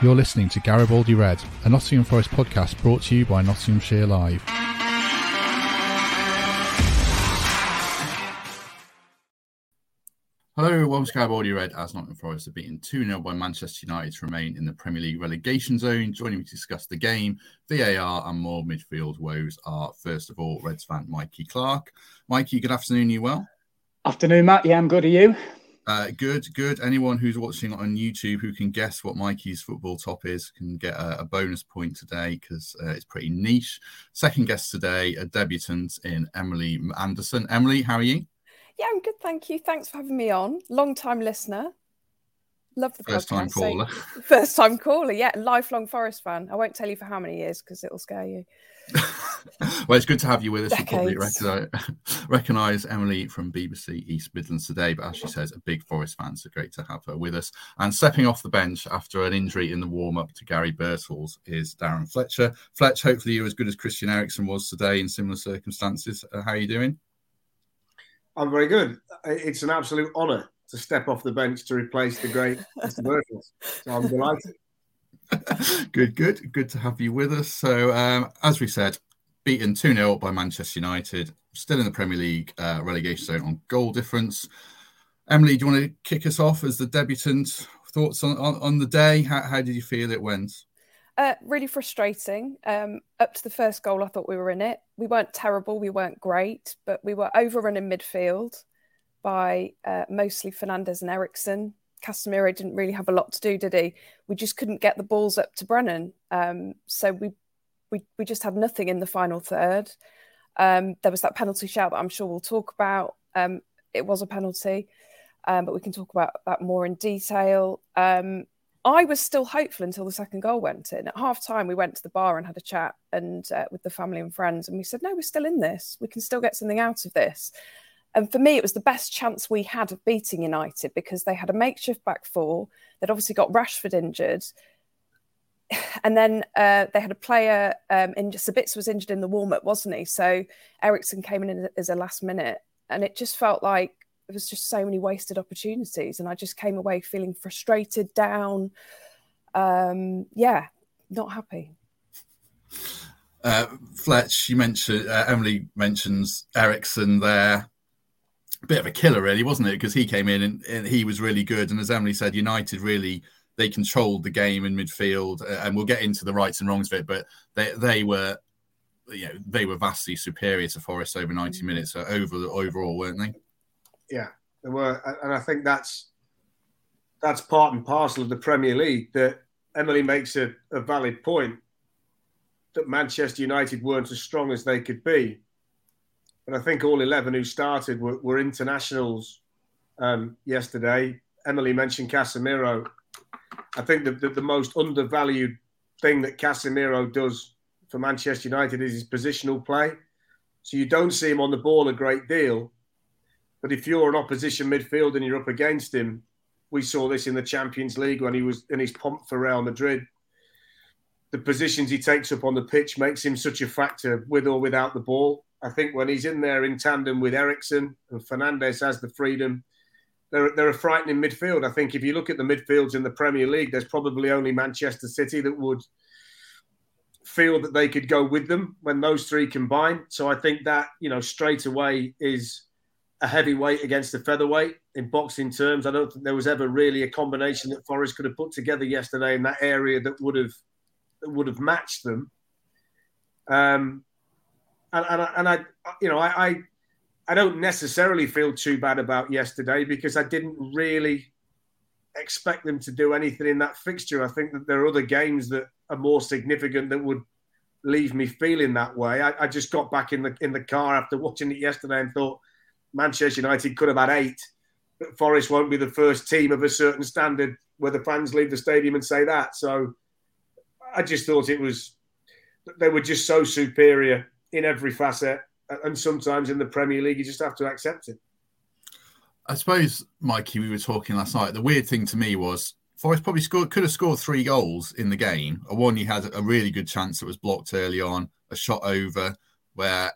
You're listening to Garibaldi Red, a Nottingham Forest podcast brought to you by Nottinghamshire Live. Hello, welcome to Garibaldi Red as Nottingham Forest are beaten 2 0 by Manchester United to remain in the Premier League relegation zone. Joining me to discuss the game, VAR, and more midfield woes are, first of all, Reds fan Mikey Clarke. Mikey, good afternoon, you well? Afternoon, Matt. Yeah, I'm good. Are you? Uh, good, good. Anyone who's watching on YouTube who can guess what Mikey's football top is can get a, a bonus point today because uh, it's pretty niche. Second guest today, a debutant in Emily Anderson. Emily, how are you? Yeah, I'm good, thank you. Thanks for having me on. Long time listener. Love the first podcast. time caller. first time caller, yeah. Lifelong Forest fan. I won't tell you for how many years because it'll scare you. Well, it's good to have you with us. Decades. You probably recognize, recognize Emily from BBC East Midlands today, but as she says, a big Forest fan, so great to have her with us. And stepping off the bench after an injury in the warm up to Gary Birtles is Darren Fletcher. Fletch, hopefully you're as good as Christian Eriksen was today in similar circumstances. Uh, how are you doing? I'm very good. It's an absolute honour to step off the bench to replace the great Mr. Birtles. So I'm delighted. good, good, good to have you with us. So, um, as we said, beaten 2 0 by Manchester United, still in the Premier League uh, relegation zone on goal difference. Emily, do you want to kick us off as the debutant? Thoughts on, on, on the day? How, how, did you feel it went? Uh, really frustrating. Um, up to the first goal, I thought we were in it. We weren't terrible, we weren't great, but we were overrun in midfield by uh, mostly Fernandes and Eriksen. Casemiro didn't really have a lot to do, did he? We just couldn't get the balls up to Brennan. Um, so we, we we just had nothing in the final third. Um, there was that penalty shout that I'm sure we'll talk about. Um, it was a penalty, um, but we can talk about that more in detail. Um, I was still hopeful until the second goal went in. At half time, we went to the bar and had a chat and uh, with the family and friends, and we said, "No, we're still in this. We can still get something out of this." And for me, it was the best chance we had of beating United because they had a makeshift back four. They'd obviously got Rashford injured. And then uh, they had a player um, injured. Sabitzer was injured in the warm up, wasn't he? So Eriksen came in as a last minute. And it just felt like there was just so many wasted opportunities. And I just came away feeling frustrated, down. Um, yeah, not happy. Uh, Fletch, you mentioned, uh, Emily mentions Eriksen there bit of a killer, really, wasn't it? Because he came in and, and, he was really good. And as Emily said, United really they controlled the game in midfield, uh, and we'll get into the rights and wrongs of it. But they they were, you know, they were vastly superior to Forest over ninety minutes so over overall, weren't they? Yeah, they were, and I think that's that's part and parcel of the Premier League. That Emily makes a, a valid point that Manchester United weren't as strong as they could be and I think all 11 who started were, were internationals um, yesterday. Emily mentioned Casemiro. I think the, the, the, most undervalued thing that Casemiro does for Manchester United is his positional play. So you don't see him on the ball a great deal. But if you're an opposition midfield and you're up against him, we saw this in the Champions League when he was in his pomp for Real Madrid. The positions he takes up on the pitch makes him such a factor with or without the ball. I think when he's in there in tandem with Eriksen and Fernandes has the freedom, they're, they're a frightening midfield. I think if you look at the midfields in the Premier League, there's probably only Manchester City that would feel that they could go with them when those three combine. So I think that, you know, straight away is a heavyweight against a featherweight in boxing terms. I don't think there was ever really a combination that Forest could have put together yesterday in that area that would have that would have matched them. Um, and and, and I, you know, I, I I don't necessarily feel too bad about yesterday because I didn't really expect them to do anything in that fixture. I think that there are other games that are more significant that would leave me feeling that way. I, I, just got back in the in the car after watching it yesterday and thought Manchester United could have had eight, but Forest won't be the first team of a certain standard where the fans leave the stadium and say that. So I just thought it was they were just so superior in every facet, and sometimes in the Premier League you just have to accept it. I suppose, Mikey, we were talking last night. The weird thing to me was Forest probably scored could have scored three goals in the game. A one, he had a really good chance that was blocked early on, a shot over where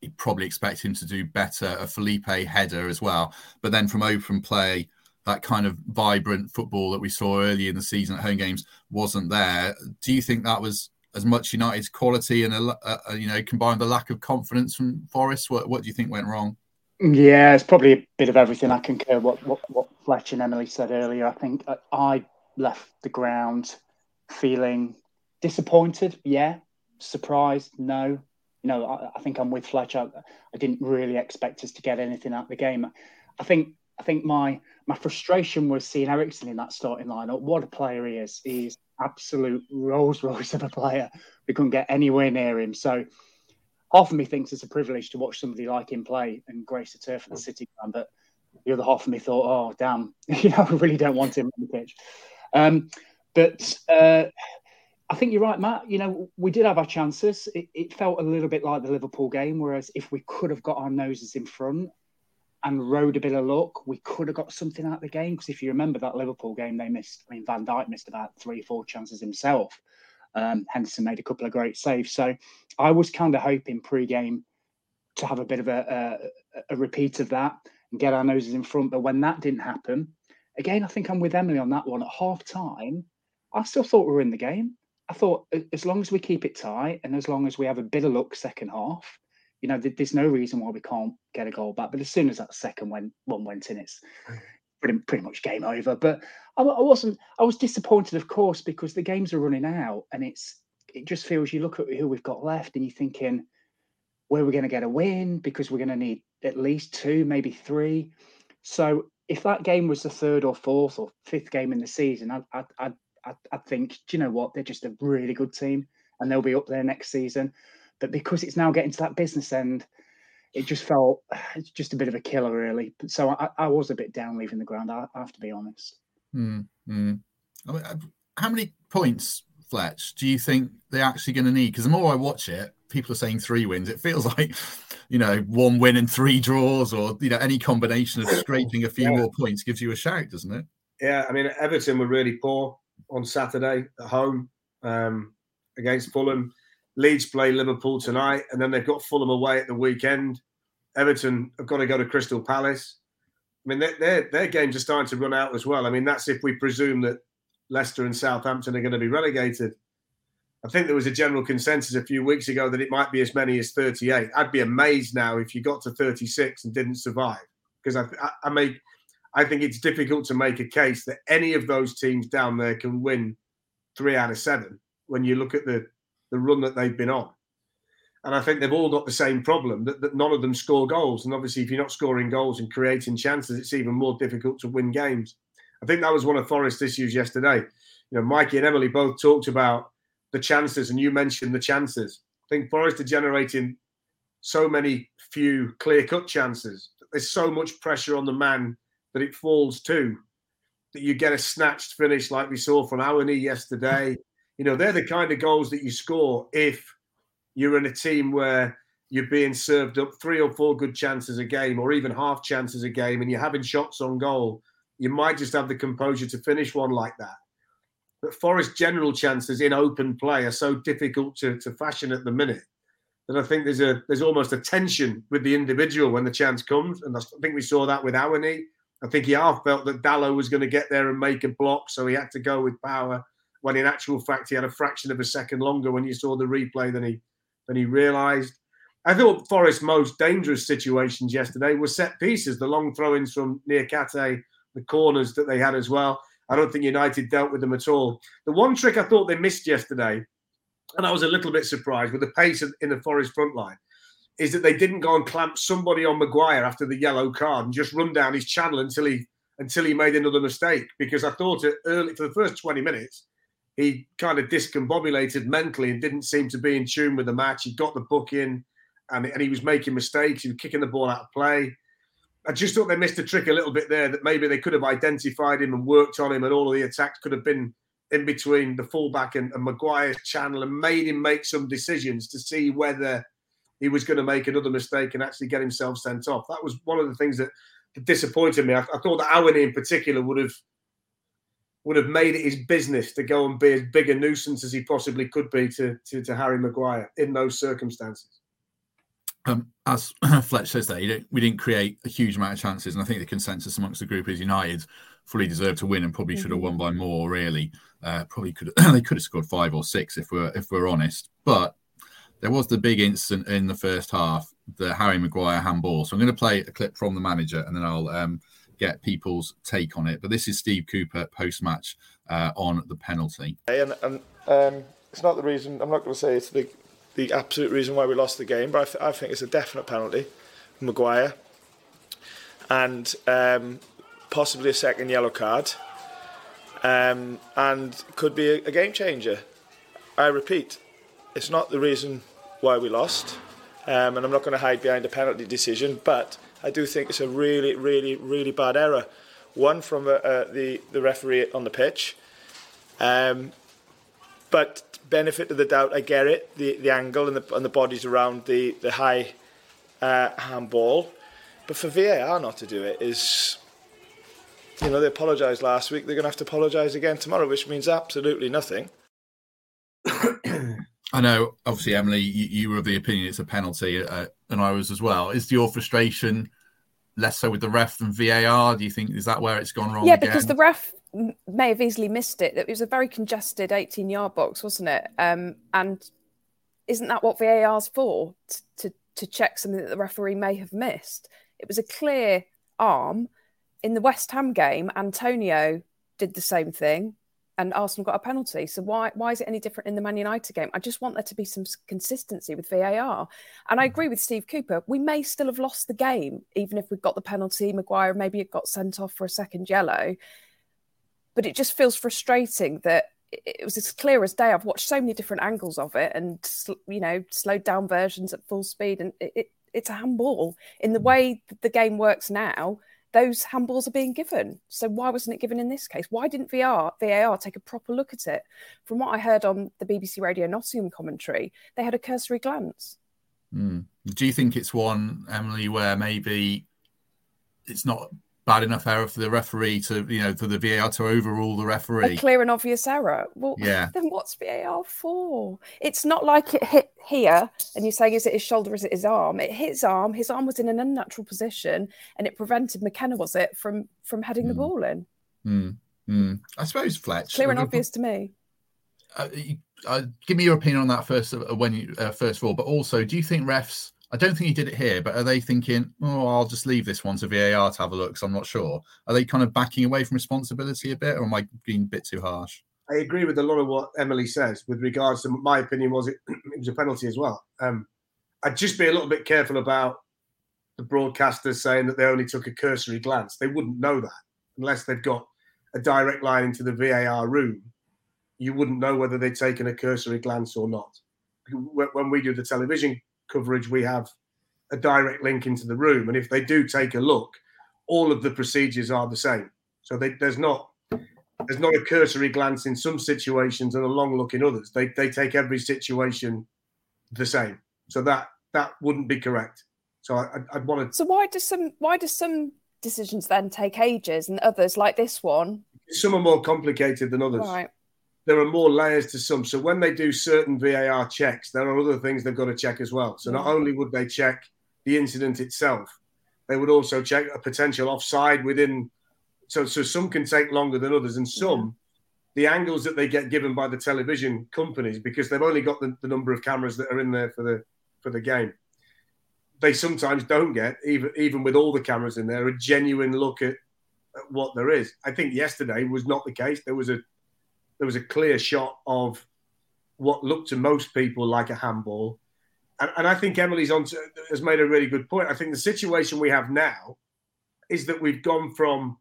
he probably expect him to do better, a Felipe header as well. But then from open play, that kind of vibrant football that we saw early in the season at home games wasn't there. Do you think that was as much United's quality and a, a, uh, uh, you know combined the lack of confidence from Forest? What what do you think went wrong? Yeah, it's probably a bit of everything. I concur what what, what Fletch and Emily said earlier. I think uh, I left the ground feeling disappointed. Yeah, surprised. No, know, I, I think I'm with Fletch. I, I, didn't really expect us to get anything out of the game. I think I think my my frustration was seeing Eriksen in that starting lineup. What a player he is! He's absolute Rolls Royce of a player. We couldn't get anywhere near him. So half of me thinks it's a privilege to watch somebody like him play and grace the turf of the City ground. But the other half of me thought, oh damn, you know, I really don't want him on the pitch. Um, but uh, I think you're right, Matt. You know, we did have our chances. It, it, felt a little bit like the Liverpool game, whereas if we could have got our noses in front and rode a bit of luck, we could have got something out of the game. Because if you remember that Liverpool game, they missed. I mean, Van Dijk missed about three, four chances himself. Um, Henderson made a couple of great saves. So I was kind of hoping pre-game to have a bit of a, a, a repeat of that and get our noses in front. But when that didn't happen, again, I think I'm with Emily on that one. At half time, I still thought we were in the game. I thought as long as we keep it tight and as long as we have a bit of luck second half, you know, there's no reason why we can't get a goal back. But as soon as that second one went in, it's pretty, pretty much game over. But I, I, wasn't. I was disappointed, of course, because the games are running out, and it's it just feels you look at who we've got left, and you're thinking where we're going to get a win because we're going to need at least two, maybe three. So if that game was the third or fourth or fifth game in the season, I I I I think do you know what they're just a really good team, and they'll be up there next season. But because it's now getting to that business end, it just felt it's just a bit of a killer, really. So I, I was a bit down leaving the ground. I, I have to be honest. Mm, mm. I mean, uh, how many points, Fletch, do you think they're actually going to need? Because the more I watch it, people are saying three wins. It feels like, you know, one win and three draws, or you know, any combination of scraping a few yeah. more points gives you a shout, doesn't it? Yeah, I mean, Everton were really poor on Saturday at home um, against Fulham. Leeds play Liverpool tonight, and then they've got Fulham away at the weekend. Everton have got to go to Crystal Palace. I mean, their, their, their games are starting to run out as well. I mean, that's if we presume that Leicester and Southampton are going to be relegated. I think there was a general consensus a few weeks ago that it might be as many as 38. I'd be amazed now if you got to 36 and didn't survive, because I, I, I make, I think it's difficult to make a case that any of those teams down there can win three out of seven when you look at the the run that they've been on. And I think they've all got the same problem that, that none of them score goals. And obviously, if you're not scoring goals and creating chances, it's even more difficult to win games. I think that was one of Forest's issues yesterday. You know, Mikey and Emily both talked about the chances, and you mentioned the chances. I think Forest are generating so many few clear cut chances. There's so much pressure on the man that it falls to that you get a snatched finish like we saw from Awoniyi yesterday. You know, they're the kind of goals that you score if you're in a team where you're being served up three or four good chances a game, or even half chances a game, and you're having shots on goal. You might just have the composure to finish one like that. But Forest general chances in open play are so difficult to, to fashion at the minute that I think there's a there's almost a tension with the individual when the chance comes, and I think we saw that with Awoniyi. I think he half felt that Dalot was going to get there and make a block, so he had to go with power when in actual fact he had a fraction of a second longer when you saw the replay than he than he realised. I thought Forest's most dangerous situations yesterday were set pieces, the long throw-ins from Niakhaté, the corners that they had as well. I don't think United dealt with them at all. The one trick I thought they missed yesterday, and I was a little bit surprised with the pace in the Forest front line, is that they didn't go and clamp somebody on Maguire after the yellow card and just run down his channel until he until he made another mistake. Because I thought it early for the first 20 minutes, he kind of discombobulated mentally and didn't seem to be in tune with the match. He got the book in and, and he was making mistakes. He was kicking the ball out of play. I just thought they missed a trick a little bit there that maybe they could have identified him and worked on him, and all of the attacks could have been in between the fullback and, and Maguire's channel and made him make some decisions to see whether he was going to make another mistake and actually get himself sent off. That was one of the things that, disappointed me. I, I thought that Awoniyi in particular would have would have made it his business to go and be as big a nuisance as he possibly could be to, to, to Harry Maguire in those circumstances. Um, as Fletch says there, didn't, we didn't create a huge amount of chances, and I think the consensus amongst the group is United fully deserved to win and probably mm-hmm. should have won by more. Really, uh, probably could they could have scored five or six if we're if we're honest. But there was the big incident in the first half, the Harry Maguire handball. So I'm going to play a clip from the manager, and then I'll um, get people's take on it. But this is Steve Cooper post match uh, on the penalty. And, and um, it's not the reason. I'm not going to say it's the the absolute reason why we lost the game, but I, th- I think it's a definite penalty, Maguire, and um, possibly a second yellow card, um, and could be a, a game changer. I repeat, it's not the reason why we lost, um, and I'm not going to hide behind a penalty decision, but I do think it's a really, really, really bad error. One from uh, uh, the the referee on the pitch, um, but benefit of the doubt, I get it. The the angle and the and the bodies around the the high uh, handball, but for VAR not to do it is, you know, they apologised last week. They're going to have to apologise again tomorrow, which means absolutely nothing. I know, obviously, Emily, you, you, were of the opinion it's a penalty, uh, and I was as well. Is your frustration less so with the ref than VAR? Do you think is that where it's gone wrong? Yeah, again? because the ref may have easily missed it. It was a very congested 18 yard box, wasn't it? Um, and isn't that what VAR's for? To, to check something that the referee may have missed. It was a clear arm. In the West Ham game, Antonio did the same thing and Arsenal got a penalty. So why why is it any different in the Man United game? I just want there to be some consistency with VAR. And I mm. agree with Steve Cooper. We may still have lost the game, even if we got the penalty. Maguire maybe it got sent off for a second yellow but it just feels frustrating that it was as clear as day. I've watched so many different angles of it, and you know, slowed down versions at full speed, and it, it, it's a handball. In the mm. way the game works now, those handballs are being given. So why wasn't it given in this case? Why didn't VR VAR take a proper look at it? From what I heard on the BBC Radio Nottingham commentary, they had a cursory glance. Mm. Do you think it's one, Emily, where maybe it's not bad enough error for the referee to, you know, for the VAR to overrule the referee. A clear and obvious error. Well, yeah. Then what's VAR for? It's not like it hit here, and you're saying is it his shoulder, is it his arm? It hit his arm. His arm was in an unnatural position, and it prevented McKenna, was it, from from heading mm. the hmm. ball in. Mm. Mm. I suppose Fletch. Clear and obvious to me. Uh, uh, give me your opinion on that first. Uh, when you uh, first of all, but also, do you think refs I don't think he did it here, but are they thinking, oh, I'll just leave this one to VAR to have a look because I'm not sure? Are they kind of backing away from responsibility a bit, or am I being a bit too harsh? I agree with a lot of what Emily says with regards to my opinion was it, it was a penalty as well. Um, I'd just be a little bit careful about the broadcasters saying that they only took a cursory glance. They wouldn't know that unless they've got a direct line into the VAR room. You wouldn't know whether they'd taken a cursory glance or not. When we do the television coverage, we have a direct link into the room. And if they do take a look, all of the procedures are the same. So they, there's not there's not a cursory glance in some situations and a long look in others. They they take every situation the same. So that that wouldn't be correct. So I, I'd want to. So why does some why does some decisions then take ages and others like this one? Some are more complicated than others. Right there are more layers to some. So when they do certain VAR checks, there are other things they've got to check as well. So not mm. only would they check the incident itself, they would also check a potential offside within. So so some can take longer than others, and some. The angles that they get given by the television companies, because they've only got the, the number of cameras that are in there for the for the game, they sometimes don't get even even with all the cameras in there a genuine look at, at what there is. I think yesterday was not the case. There was a there was a clear shot of what looked to most people like a handball. And, and I think Emily's on to, has made a really good point. I think the situation we have now is that we've gone from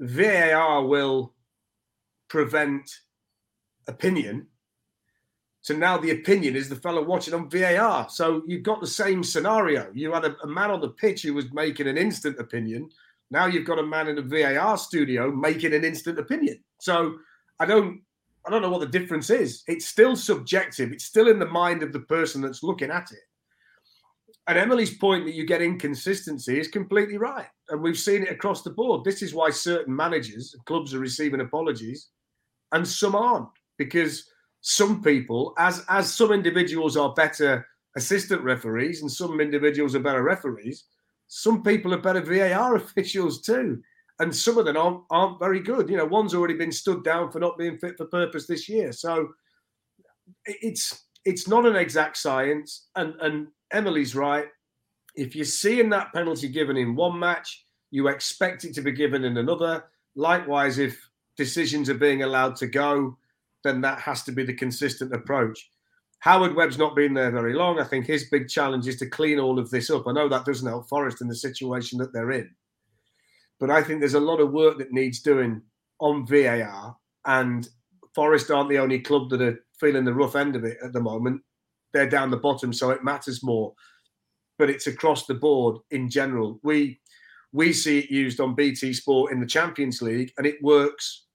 VAR will prevent opinion to now the opinion is the fellow watching on VAR. So you've got the same scenario. You had a, a, man on the pitch who was making an instant opinion. Now you've got a man in a VAR studio making an instant opinion. So I don't I don't know what the difference is. It's still subjective. It's still in the mind of the person that's looking at it. And Emily's point that you get inconsistency is completely right. And we've seen it across the board. This is why certain managers, clubs are receiving apologies and some aren't because some people, as as some individuals are better assistant referees and some individuals are better referees, some people are better VAR officials too. And some of them aren't, aren't very good. You know, one's already been stood down for not being fit for purpose this year. So it's it's not an exact science. And and Emily's right. If you're seeing that penalty given in one match, you expect it to be given in another. Likewise, if decisions are being allowed to go, then that has to be the consistent approach. Howard Webb's not been there very long. I think his big challenge is to clean all of this up. I know that doesn't help Forest in the situation that they're in, but I think there's a lot of work that needs doing on VAR. And Forest aren't the only club that are feeling the rough end of it at the moment. They're down the bottom, so it matters more. But it's across the board in general. We we see it used on BT Sport in the Champions League, and it works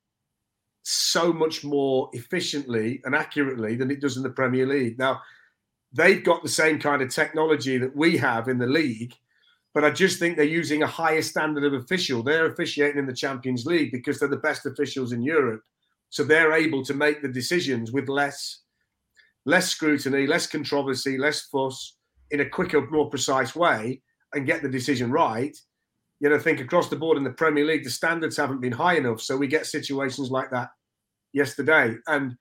so much more efficiently and accurately than it does in the Premier League. Now, they've got the same kind of technology that we have in the league, but I just think they're using a higher standard of official. They're officiating in the Champions League because they're the best officials in Europe. So they're able to make the decisions with less less scrutiny, less controversy, less fuss in a quicker, more precise way and get the decision right you know, I think across the board in the Premier League, the standards haven't been high enough. So we get situations like that yesterday. And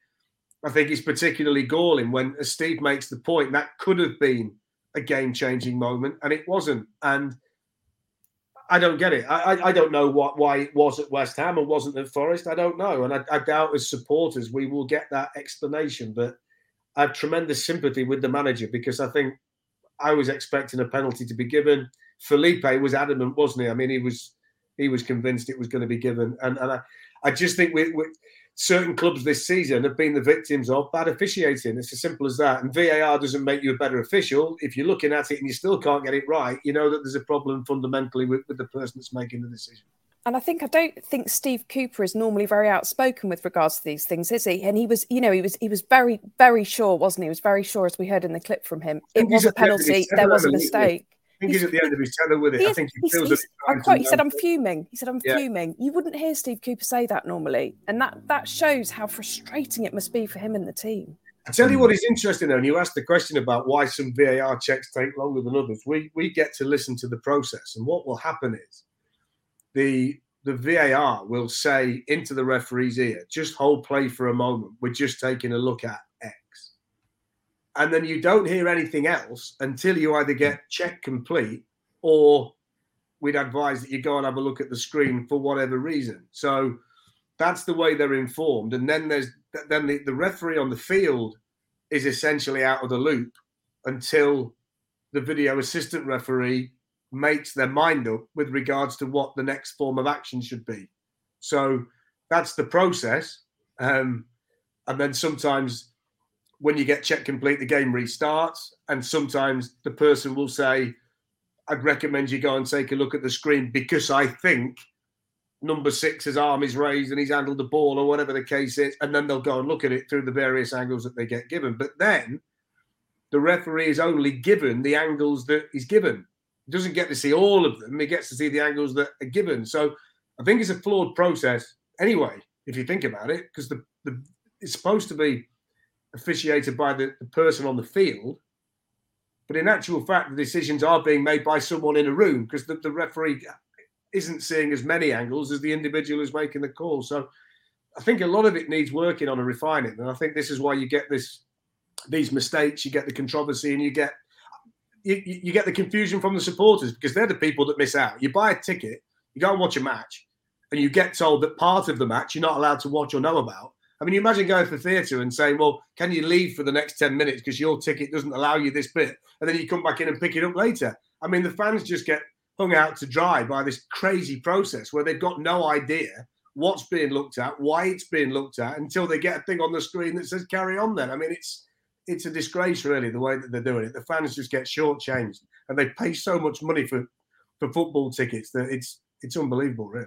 I think it's particularly galling when as Steve makes the point that could have been a game changing moment and it wasn't. And I don't get it. I, I, I, don't know what why it was at West Ham and wasn't at Forest. I don't know. And I, I doubt as supporters we will get that explanation. But I have tremendous sympathy with the manager because I think I was expecting a penalty to be given. Felipe was adamant, wasn't he? I mean, he was he was convinced it was going to be given, and and I, I just think we, we certain clubs this season have been the victims of bad officiating. It's as simple as that. And VAR doesn't make you a better official. If you're looking at it and you still can't get it right, you know that there's a problem fundamentally with, with the person that's making the decision. And I think I don't think Steve Cooper is normally very outspoken with regards to these things, is he? And he was, you know, he was he was very very sure, wasn't he? He was very sure, as we heard in the clip from him. It was a penalty. There was a mistake. I think he's, he's at the end of his tether with it. I think he feels it. Quite, he said, "I'm fuming." He said, "I'm yeah. fuming." You wouldn't hear Steve Cooper say that normally, and that that shows how frustrating it must be for him and the team. I tell you mm. what is interesting though, and you asked the question about why some VAR checks take longer than others. We we get to listen to the process, and what will happen is the the VAR will say into the referee's ear, "Just hold play for a moment. We're just taking a look at and then you don't hear anything else until you either get check complete or we'd advise that you go and have a look at the screen for whatever reason. So that's the way they're informed. And then there's then the, the referee on the field is essentially out of the loop until the video assistant referee makes their mind up with regards to what the next form of action should be. So that's the process. Um, and then sometimes when you get check complete, the game restarts. And sometimes the person will say, I'd recommend you go and take a look at the screen because I think number six's arm is raised and he's handled the ball or whatever the case is. And then they'll go and look at it through the various angles that they get given. But then the referee is only given the angles that he's given. He doesn't get to see all of them. He gets to see the angles that are given. So I think it's a flawed process anyway, if you think about it, because the, the it's supposed to be officiated by the, the person on the field. But in actual fact, the decisions are being made by someone in a room because the, the referee isn't seeing as many angles as the individual who's making the call. So I think a lot of it needs working on and refining. And I think this is why you get this these mistakes, you get the controversy, and you get you, you get the confusion from the supporters because they're the people that miss out. You buy a ticket, you go and watch a match, and you get told that part of the match you're not allowed to watch or know about. I mean, you imagine going to the theatre and saying, well, can you leave for the next 10 minutes because your ticket doesn't allow you this bit? And then you come back in and pick it up later. I mean, the fans just get hung out to dry by this crazy process where they've got no idea what's being looked at, why it's being looked at, until they get a thing on the screen that says carry on then. I mean, it's it's a disgrace, really, the way that they're doing it. The fans just get shortchanged, and they pay so much money for for football tickets that it's it's unbelievable, really.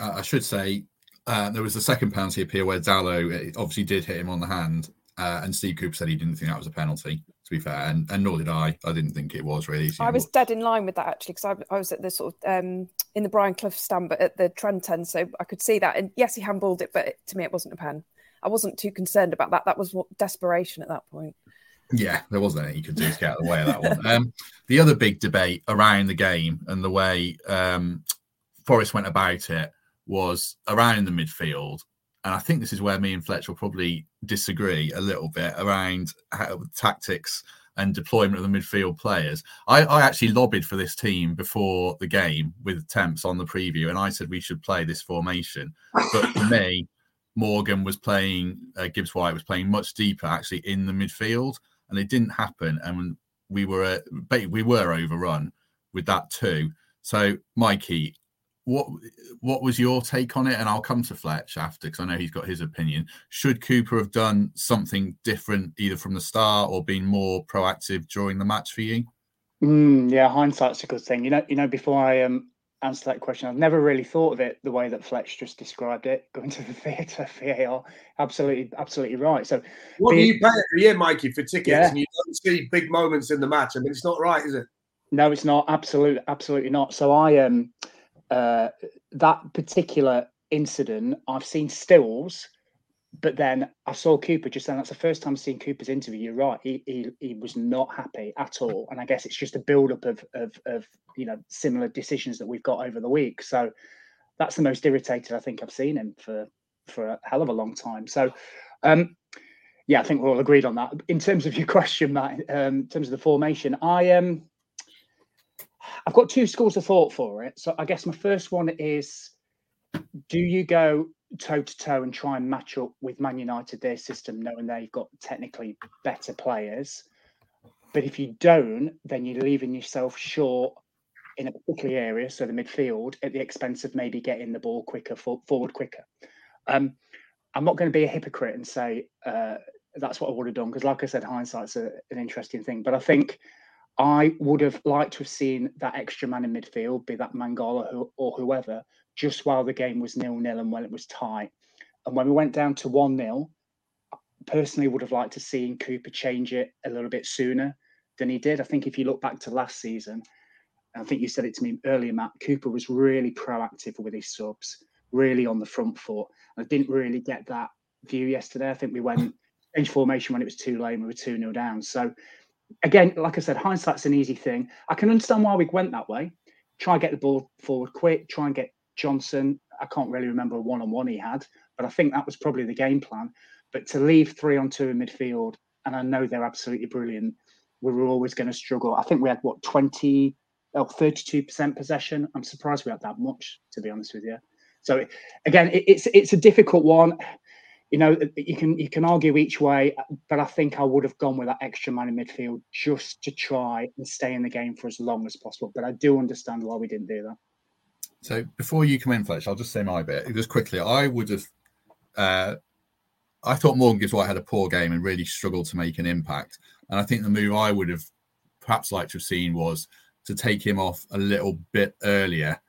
Uh, I should say uh, there was the second penalty appeal where Dalot obviously did hit him on the hand, uh, and Steve Cooper said he didn't think that was a penalty. To be fair, and, and nor did I. I didn't think it was really. I was dead in line with that actually because I, I, was at the sort of um, in the Brian Clough stand, but at the Trent end, so I could see that. And yes, he handballed it, but it, to me, it wasn't a pen. I wasn't too concerned about that. That was what, desperation at that point. Yeah, there wasn't anything you could do to get out of the way of that one. Um, the other big debate around the game and the way um, Forest went about it was around the midfield. And I think this is where me and Fletch will probably disagree a little bit around how, tactics and deployment of the midfield players. I, I, actually lobbied for this team before the game with temps on the preview, and I said we should play this formation. But for me, Morgan was playing, uh, Gibbs White was playing much deeper actually in the midfield, and it didn't happen. And we were uh, we were overrun with that too. So, Mikey, what what was your take on it? And I'll come to Fletch after because I know he's got his opinion. Should Cooper have done something different either from the start or been more proactive during the match for you? Mm, yeah, hindsight's a good thing. You know, you know, before I um answer that question, I've never really thought of it the way that Fletch just described it. Going to the theatre, VAR, absolutely, absolutely right. So, what do you pay every year, Mikey, for tickets, yeah. and you don't see big moments in the match? I mean, it's not right, is it? No, it's not. Absolutely, absolutely not. So I um uh, that particular incident, I've seen stills, but then I saw Cooper just then. That's the first time I've seen Cooper's interview. You're right; he, he he was not happy at all, and I guess it's just a build-up of of of you know similar decisions that we've got over the week. So that's the most irritated I think I've seen him for for a hell of a long time. So. Um, yeah, I think we're all agreed on that. In terms of your question, Matt, um, in terms of the formation, I um, I've got two schools of thought for it. So I guess my first one is do you go toe to toe and try and match up with Man United, their system, knowing they've got technically better players? But if you don't, then you're leaving yourself short in a particular area, so the midfield, at the expense of maybe getting the ball quicker, forward quicker. Um, I'm not going to be a hypocrite and say uh, that's what I would have done because, like I said, hindsight's a, an interesting thing. But I think I would have liked to have seen that extra man in midfield, be that Mangala or whoever, just while the game was nil nil and when it was tight. And when we went down to one 0 personally would have liked to seen Cooper change it a little bit sooner than he did. I think if you look back to last season, I think you said it to me earlier, Matt. Cooper was really proactive with his subs, really on the front foot. I didn't really get that view yesterday. I think we went change formation when it was too late and we were 2 0 down. So again, like I said, hindsight's an easy thing. I can understand why we went that way. Try and get the ball forward quick. Try and get Johnson. I can't really remember a one-on-one he had, but I think that was probably the game plan. But to leave three on two in midfield, and I know they're absolutely brilliant, we were always going to struggle. I think we had what 20 or 32% possession. I'm surprised we had that much, to be honest with you. So again, it's it's a difficult one you know, you can you can argue each way, but I think I would have gone with that extra man in midfield just to try and stay in the game for as long as possible. But I do understand why we didn't do that. So before you come in, Fletch, I'll just say my bit just quickly. I would have, uh, I thought Morgan Gibbs White had a poor game and really struggled to make an impact. And I think the move I would have perhaps liked to have seen was to take him off a little bit earlier.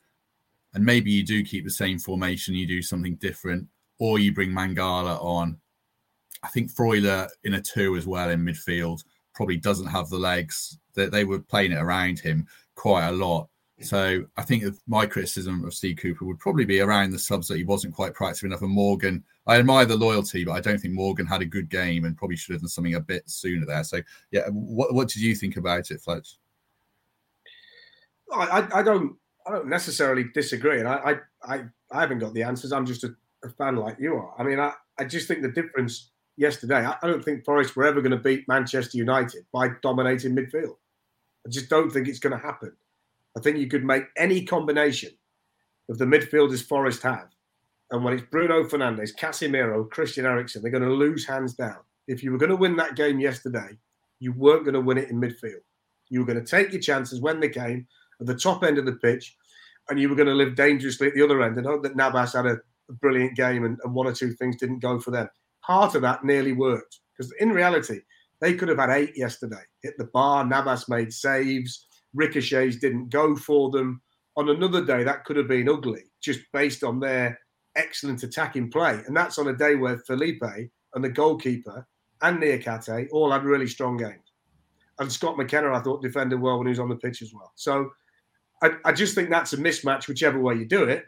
And maybe you do keep the same formation, you do something different or you bring Mangala on. I think Freuler in a two as well in midfield probably doesn't have the legs. That they, were playing it around him quite a lot. So I think my criticism of Steve Cooper would probably be around the subs that he wasn't quite practical enough. And Morgan, I admire the loyalty, but I don't think Morgan had a good game and probably should have done something a bit sooner there. So yeah, what what did you think about it, Fletch? I, I don't I don't necessarily disagree, and I, I I I haven't got the answers. I'm just a a fan like you are. I mean, I, I just think the difference yesterday. I, I don't think Forest were ever going to beat Manchester United by dominating midfield. I just don't think it's going to happen. I think you could make any combination of the midfielders Forest have. And when it's Bruno Fernandes, Casemiro, Christian Eriksen, they're going to lose hands down. If you were going to win that game yesterday, you weren't going to win it in midfield. You were going to take your chances when they came at the top end of the pitch, and you were going to live dangerously at the other end and hope that Navas had a, a brilliant game and, and one or two things didn't go for them. Part of that nearly worked because in reality, they could have had eight yesterday. Hit the bar, Navas made saves, ricochets didn't go for them. On another day, that could have been ugly just based on their excellent attacking play. And that's on a day where Felipe and the goalkeeper and Niakhaté all had really strong games. And Scott McKenna, I thought, defended well when he was on the pitch as well. So I, I just think that's a mismatch, whichever way you do it.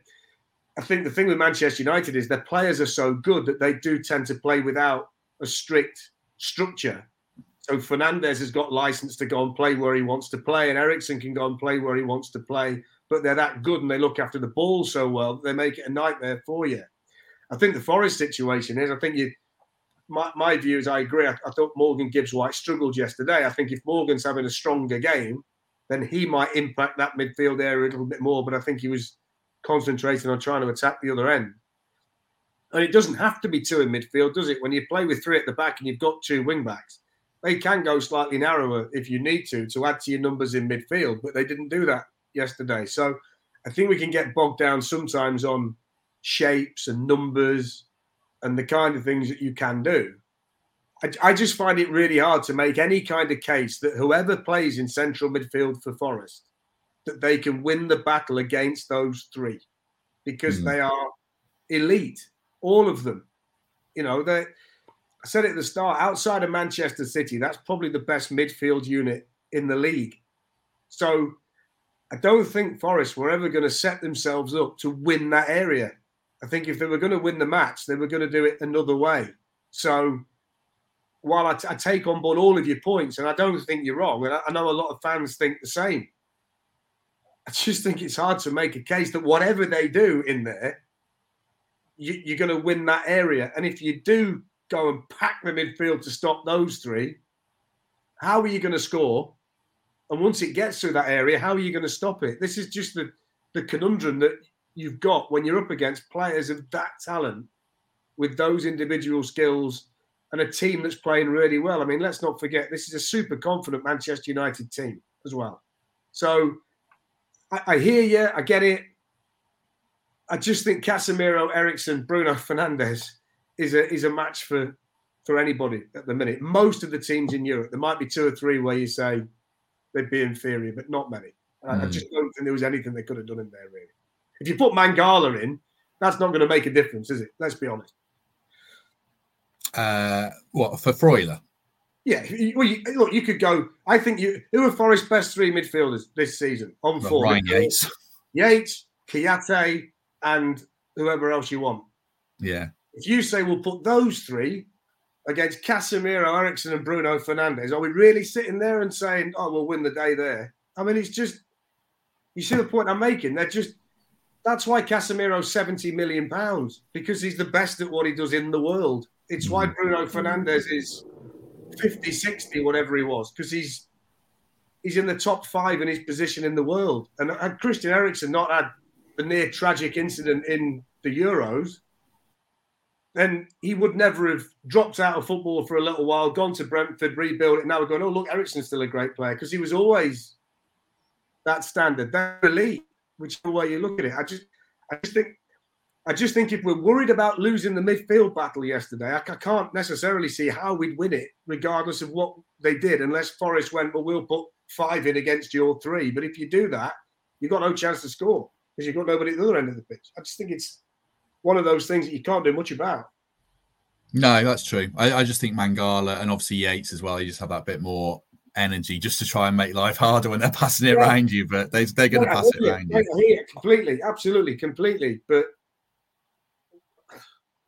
I think the thing with Manchester United is their players are so good that they do tend to play without a strict structure. So Fernandes has got license to go and play where he wants to play, and Eriksen can go and play where he wants to play. But they're that good and they look after the ball so well that they make it a nightmare for you. I think the Forest situation is, I think you, my, my view is I agree. I, I thought Morgan Gibbs White struggled yesterday. I think if Morgan's having a stronger game, then he might impact that midfield area a little bit more. But I think he was concentrating on trying to attack the other end. And it doesn't have to be two in midfield, does it? When you play with three at the back and you've got two wing backs, they can go slightly narrower if you need to to add to your numbers in midfield, but they didn't do that yesterday. So I think we can get bogged down sometimes on shapes and numbers and the kind of things that you can do. I, I, just find it really hard to make any kind of case that whoever plays in central midfield for Forest that they can win the battle against those three because mm. they are elite, all of them. You know, they. I said at the start, outside of Manchester City, that's probably the best midfield unit in the league. So I don't think Forest were ever going to set themselves up to win that area. I think if they were going to win the match, they were going to do it another way. So while I, t- I take on board all of your points, and I don't think you're wrong, and I, I know a lot of fans think the same, I just think it's hard to make a case that whatever they do in there, you, you're going to win that area. And if you do go and pack the midfield to stop those three, how are you going to score? And once it gets through that area, how are you going to stop it? This is just the, the conundrum that you've got when you're up against players of that talent with those individual skills and a team that's playing really well. I mean, let's not forget this is a super confident Manchester United team as well. So I, I hear you, I get it. I just think Casemiro, Eriksen, Bruno Fernandes is a is a match for for anybody at the minute. Most of the teams in Europe, there might be two or three where you say they'd be inferior, but not many. Mm. I just don't think there was anything they could have done in there really. If you put Mangala in, that's not going to make a difference, is it? Let's be honest. Uh, what for Freuler? Yeah, well, you, look, you could go. I think you. Who are Forest's best three midfielders this season on well, Ryan Yates, Yates, Kouyaté, and whoever else you want. Yeah. If you say we'll put those three against Casemiro, Eriksen, and Bruno Fernandes, are we really sitting there and saying, "Oh, we'll win the day there"? I mean, it's just. You see the point I'm making? They're just. That's why Casemiro's 70 million pounds because he's the best at what he does in the world. It's why mm. Bruno Fernandes is 50, 60, whatever he was, because he's he's in the top five in his position in the world. And had Christian Eriksen not had the near tragic incident in the Euros, then he would never have dropped out of football for a little while, gone to Brentford, rebuilt it. Now we're going, oh, look, Eriksen's still a great player because he was always that standard, that elite, whichever way you look at it. I just, I just think I just think if we're worried about losing the midfield battle yesterday, I, I, can't necessarily see how we'd win it, regardless of what they did, unless Forest went, well, we'll put five in against your three. But if you do that, you've got no chance to score because you've got nobody at the other end of the pitch. I just think it's one of those things that you can't do much about. No, that's true. I, I just think Mangala and obviously Yates as well, you just have that bit more energy just to try and make life harder when they're passing it yeah. around you, but they, they're going to pass it around you. Yeah, completely, absolutely, completely. But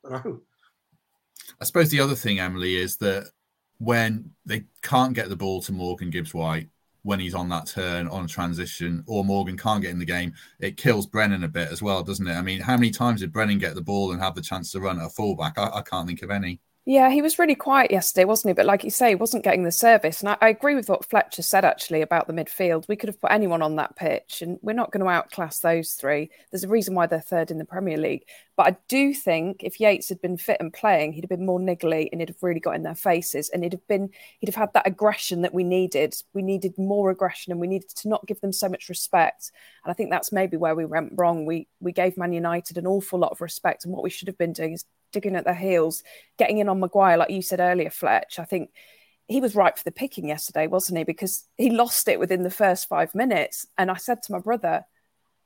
I suppose the other thing, Emily, is that when they can't get the ball to Morgan Gibbs White when he's on that turn on transition, or Morgan can't get in the game, it kills Brennan a bit as well, doesn't it? I mean, how many times did Brennan get the ball and have the chance to run at a fullback? I, I can't think of any. Yeah, he was really quiet yesterday, wasn't he? But like you say, he wasn't getting the service. And I, I, agree with what Fletcher said actually about the midfield. We could have put anyone on that pitch, and we're not going to outclass those three. There's a reason why they're third in the Premier League. But I do think if Yates had been fit and playing, he'd have been more niggly and he'd have really got in their faces and he'd have been he'd have had that aggression that we needed. We needed more aggression and we needed to not give them so much respect. And I think that's maybe where we went wrong. We we gave Man United an awful lot of respect, and what we should have been doing is digging at their heels, getting in on Maguire, like you said earlier, Fletch. I think he was right for the picking yesterday, wasn't he? Because he lost it within the first five minutes. And I said to my brother,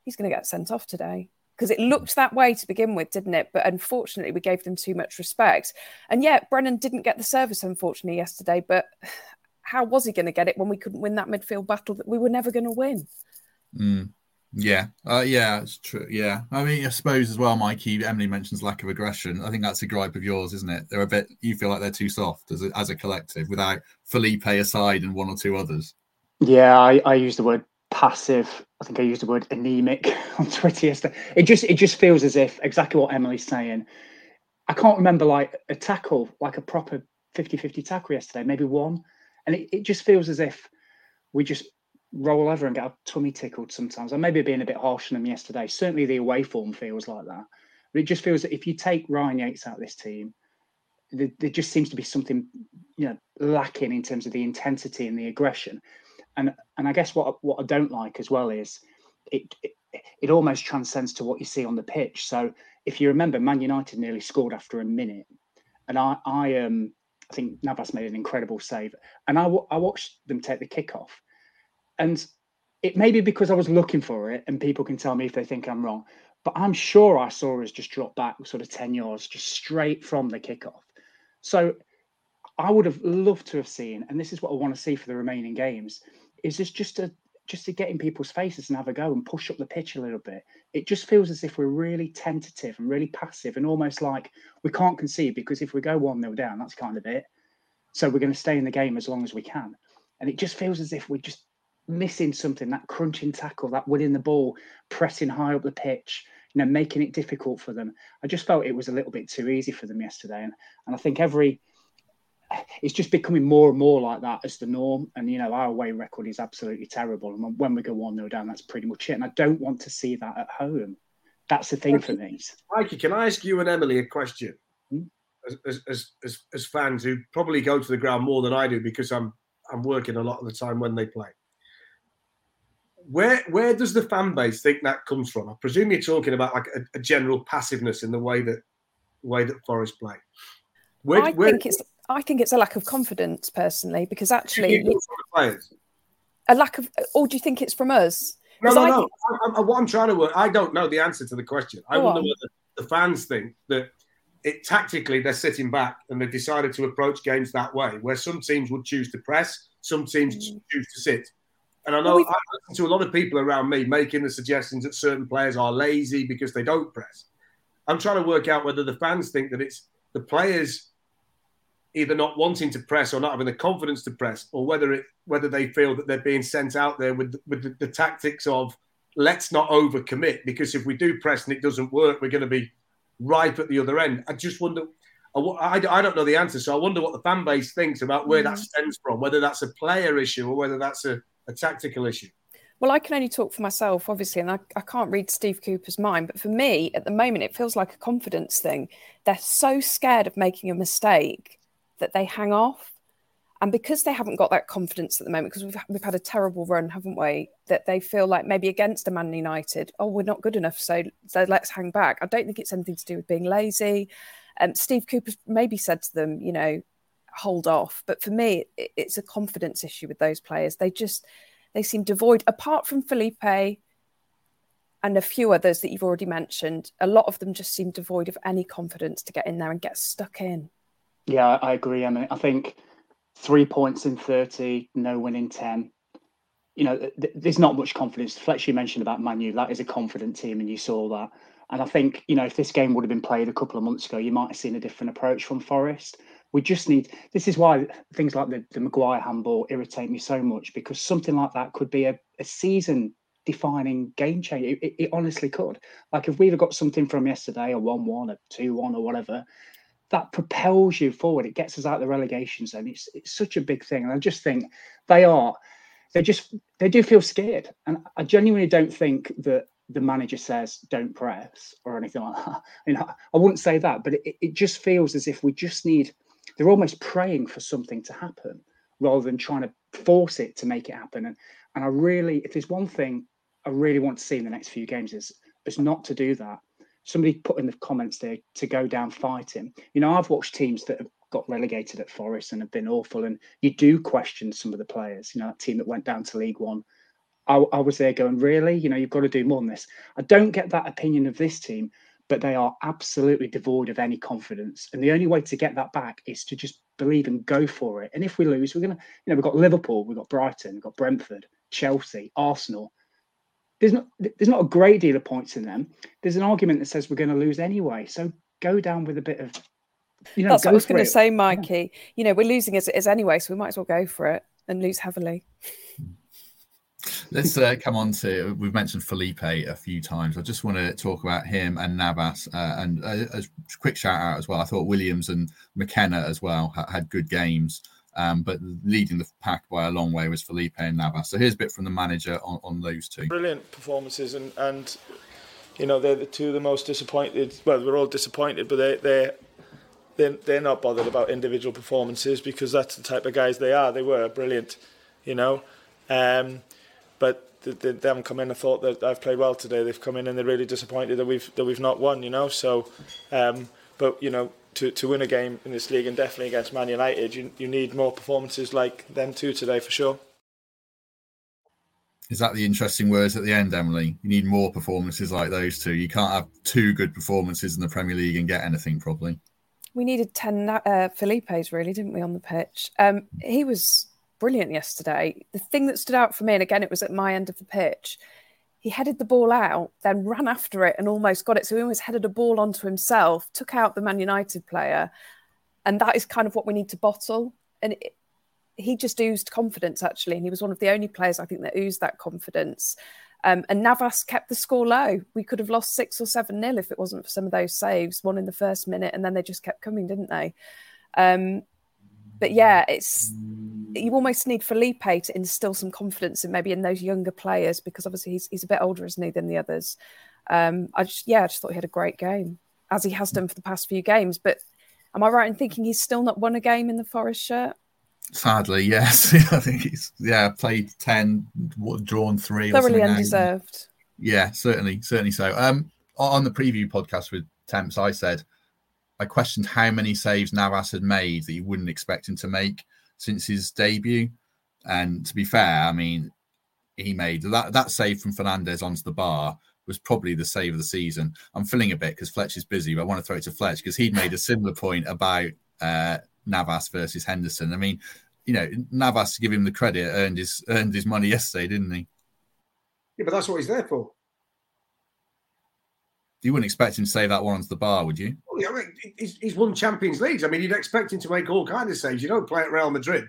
he's going to get sent off today because it looked that way to begin with, didn't it? But unfortunately, we gave them too much respect. And yet, Brennan didn't get the service, unfortunately, yesterday. But how was he going to get it when we couldn't win that midfield battle that we were never going to win? Mm. Yeah, uh, yeah, it's true. Yeah, I mean, I suppose as well, Mikey. Emily mentions lack of aggression. I think that's a gripe of yours, isn't it? They're a bit. You feel like they're too soft as a, as a collective, without Felipe aside and one or two others. Yeah, I, I use the word passive. I think I used the word anemic on Twitter yesterday. It just it just feels as if exactly what Emily's saying. I can't remember like a tackle, like a proper 50-50 tackle yesterday, maybe one. And it, it just feels as if we just roll over and get our tummy tickled sometimes. I may be being a bit harsh on them yesterday. Certainly the away form feels like that. But it just feels that if you take Ryan Yates out of this team, there, there just seems to be something you know lacking in terms of the intensity and the aggression. And and I guess what what I don't like as well is it, it it almost transcends to what you see on the pitch. So if you remember, Man United nearly scored after a minute, and I I um I think Navas made an incredible save, and I I watched them take the kick off, and it may be because I was looking for it, and people can tell me if they think I'm wrong, but I'm sure I saw us just drop back sort of 10 yards, just straight from the kickoff. So I would have loved to have seen, and this is what I want to see for the remaining games, is this just a just to get in people's faces and have a go and push up the pitch a little bit. It just feels as if we're really tentative and really passive and almost like we can't concede because if we go 1 0 down, that's kind of it. So we're going to stay in the game as long as we can. And it just feels as if we're just missing something, that crunching tackle, that winning the ball, pressing high up the pitch, you know, making it difficult for them. I just felt it was a little bit too easy for them yesterday. And, and I think every it's just becoming more and more like that as the norm. And you know, our away record is absolutely terrible. And when we go one 0 down, that's pretty much it. And I don't want to see that at home. That's the thing for me. Mikey, can I ask you and Emily a question? Hmm? As, as, as, as fans who probably go to the ground more than I do because I'm I'm working a lot of the time when they play where where does the fan base think that comes from? I presume you're talking about like a, a general passiveness in the way that way that Forest play. Where, I where, think it's I think it's a lack of confidence personally because actually a lack of or do you think it's from us? No, no, I no. Think... I, I, what I'm trying to work, I don't know the answer to the question. I wonder on. whether the fans think that it tactically they're sitting back and they've decided to approach games that way, where some teams would choose to press, some teams mm. choose to sit. And I know well, I listen to a lot of people around me making the suggestions that certain players are lazy because they don't press. I'm trying to work out whether the fans think that it's the players either not wanting to press or not having the confidence to press, or whether it whether they feel that they're being sent out there with with the, the tactics of let's not overcommit because if we do press and it doesn't work, we're going to be ripe at the other end. I just wonder. I, I don't know the answer, so I wonder what the fan base thinks about where mm-hmm. that stems from, whether that's a player issue or whether that's a a tactical issue? Well, I can only talk for myself, obviously, and I, I can't read Steve Cooper's mind. But for me, at the moment, it feels like a confidence thing. They're so scared of making a mistake that they hang off. And because they haven't got that confidence at the moment, because we've, we've had a terrible run, haven't we? That they feel like maybe against a Man United, oh, we're not good enough, so, so let's hang back. I don't think it's anything to do with being lazy. Um, Steve Cooper maybe said to them, you know, hold off. But for me, it, it's a confidence issue with those players. They just they seem devoid, apart from Felipe and a few others that you've already mentioned. A lot of them just seem devoid of any confidence to get in there and get stuck in. Yeah, I agree, I mean, I think three points in thirty, no win in ten. You know, th- there's not much confidence. Fletcher mentioned about Manu. That is a confident team, and you saw that. And I think, you know, if this game would have been played a couple of months ago, you might have seen a different approach from Forest. We just need. This is why things like the, the Maguire handball irritate me so much because something like that could be a, a season defining game changer. It, it, it, honestly could. Like if we've got something from yesterday, a one-one, a two-one, or whatever, that propels you forward. It gets us out of the relegation zone. It's it's such a big thing, and I just think they are. They just they do feel scared, and I genuinely don't think that the manager says don't press or anything like that. You know, I wouldn't say that, but it, it just feels as if we just need. They're almost praying for something to happen rather than trying to force it to make it happen. And and I really, if there's one thing I really want to see in the next few games is is not to do that. Somebody put in the comments there to go down fighting. You know, I've watched teams that have got relegated at Forest and have been awful, and you do question some of the players. You know, that team that went down to League One. I, I was there going, really? You know, you've got to do more than this. I don't get that opinion of this team, but they are absolutely devoid of any confidence. And the only way to get that back is to just believe and go for it. And if we lose, we're gonna, you know, we've got Liverpool, we've got Brighton, we've got Brentford, Chelsea, Arsenal there's not there's not a great deal of points in them. There's an argument that says we're going to lose anyway. So go down with a bit of you know. That's what I was going to say, Mikey. Yeah. You know, we're losing as it is anyway, so we might as well go for it and lose heavily. Let's uh, come on to. We've mentioned Felipe a few times. I just want to talk about him and Navas, uh, and a, a, quick shout out as well. I thought Williams and McKenna as well had good games. Um, but leading the pack by a long way was Felipe and Navas. So here's a bit from the manager on, on those two. Brilliant performances, and, and you know they're the two of the most disappointed. Well, we're all disappointed, but they they they're, they're not bothered about individual performances because that's the type of guys they are. They were brilliant, you know. Um, but they, they, they haven't come in and thought that I've played well today. They've come in and they're really disappointed that we've that we've not won, you know. So, um, but you know, to, to win a game in this league and definitely against Man United, you, you need more performances like them two today for sure. Is that the interesting words at the end, Emily? You need more performances like those two. You can't have two good performances in the Premier League and get anything probably. We needed 10 uh, Felipe's, really, didn't we, on the pitch? Um, he was brilliant yesterday. The thing that stood out for me, and again, it was at my end of the pitch, he headed the ball out, then ran after it and almost got it. So he almost headed a ball onto himself, took out the Man United player. And that is kind of what we need to bottle. And it, he just oozed confidence, actually. And he was one of the only players, I think, that oozed that confidence. Um, and Navas kept the score low. We could have lost six or seven nil if it wasn't for some of those saves, one in the first minute, and then they just kept coming, didn't they? Um, but yeah, it's you almost need Felipe to instill some confidence in maybe in those younger players because obviously he's he's a bit older, isn't he, than the others. Um, I just yeah, I just thought he had a great game as he has done for the past few games. But am I right in thinking he's still not won a game in the Forest shirt? Sadly, yes. I think he's yeah played ten, drawn three. Thoroughly undeserved. Yeah, certainly, certainly so. Um, on the preview podcast with Temps, I said I questioned how many saves Navas had made that you wouldn't expect him to make since his debut. And to be fair, I mean, he made that that save from Fernandes onto the bar was probably the save of the season. I'm feeling a bit because Fletch is busy, but I want to throw it to Fletch because he'd made a similar point about uh, Navas versus Henderson. I mean, you know, Navas to give him the credit earned his earned his money yesterday, didn't he? Yeah, but that's what he's there for. You wouldn't expect him to save that one onto the bar, would you? Well, yeah, he's, he's won Champions Leagues. I mean, you'd expect him to make all kinds of saves. You don't play at Real Madrid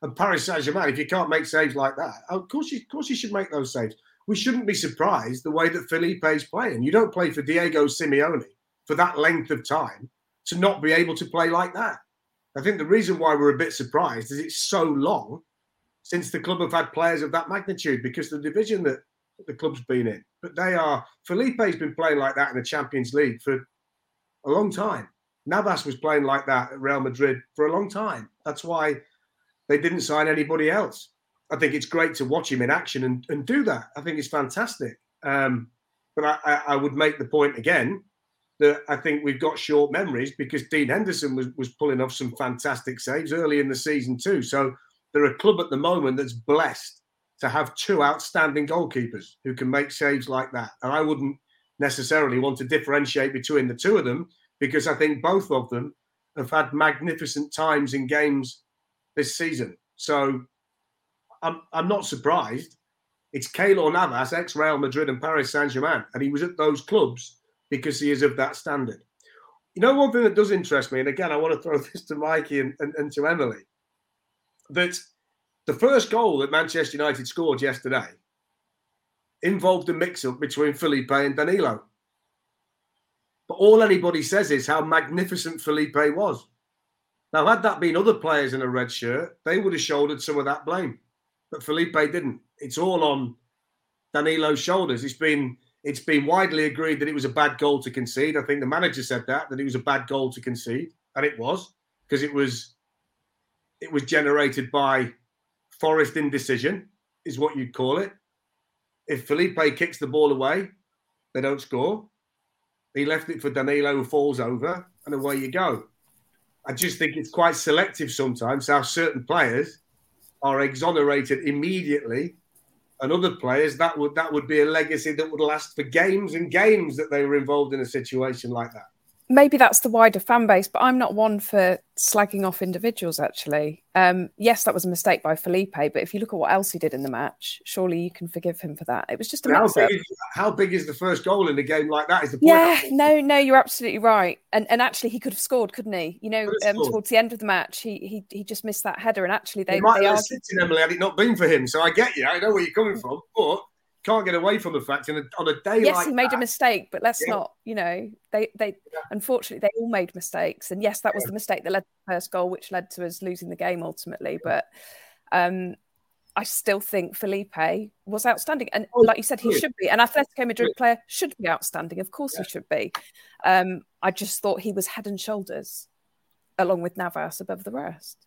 and Paris Saint Germain if you can't make saves like that. Of course, you, of course, you should make those saves. We shouldn't be surprised the way that Felipe is playing. You don't play for Diego Simeone for that length of time to not be able to play like that. I think the reason why we're a bit surprised is it's so long since the club have had players of that magnitude because the division that the club's been in. But they are Felipe's been playing like that in the Champions League for a long time. Navas was playing like that at Real Madrid for a long time. That's why they didn't sign anybody else. I think it's great to watch him in action and, and do that. I think it's fantastic. Um, but I, I, would make the point again that I think we've got short memories because Dean Henderson was, was pulling off some fantastic saves early in the season too. So they're a club at the moment that's blessed to have two outstanding goalkeepers who can make saves like that. And I wouldn't necessarily want to differentiate between the two of them because I think both of them have had magnificent times in games this season. So I'm, I'm not surprised. It's Keylor Navas, ex Real Madrid and Paris Saint Germain, and he was at those clubs because he is of that standard. You know, one thing that does interest me, and again, I want to throw this to Mikey and, and, and to Emily, that the first goal that Manchester United scored yesterday involved a mix up between Felipe and Danilo. But all anybody says is how magnificent Felipe was. Now, had that been other players in a red shirt, they would have shouldered some of that blame. But Felipe didn't. It's all on Danilo's shoulders. It's been it's been widely agreed that it was a bad goal to concede. I think the manager said that that it was a bad goal to concede, and it was because it was it was generated by Forest indecision, is what you'd call it. If Felipe kicks the ball away, they don't score. He left it for Danilo, who falls over, and away you go. I just think it's quite selective sometimes how certain players are exonerated immediately, and other players that would that would be a legacy that would last for games and games that they were involved in a situation like that maybe that's the wider fan base, but I'm not one for slagging off individuals. Actually, um, yes, that was a mistake by Felipe, but if you look at what else he did in the match, surely you can forgive him for that. It was just a how big, is, how big is the first goal in a game like that? Is the point? Yeah, no, no, you're absolutely right. And and actually, he could have scored, couldn't he? You know, um, towards the end of the match, he he he just missed that header, and actually, they He might they have are. let Emily had it not been for him. So I get you. I know where you're coming from, but can't get away from the fact in a, on a day Yes, like he made that, a mistake, but let's Yeah. not, you know, they they unfortunately they all made mistakes, and yes, that was the mistake that led to the first goal, which led to us losing the game ultimately. But um, I still think Felipe was outstanding, and Oh, like you said, he good. should be. An Atletico Madrid player should be outstanding. Of course, he should be. Um, I just thought he was head and shoulders, along with Navas, above the rest.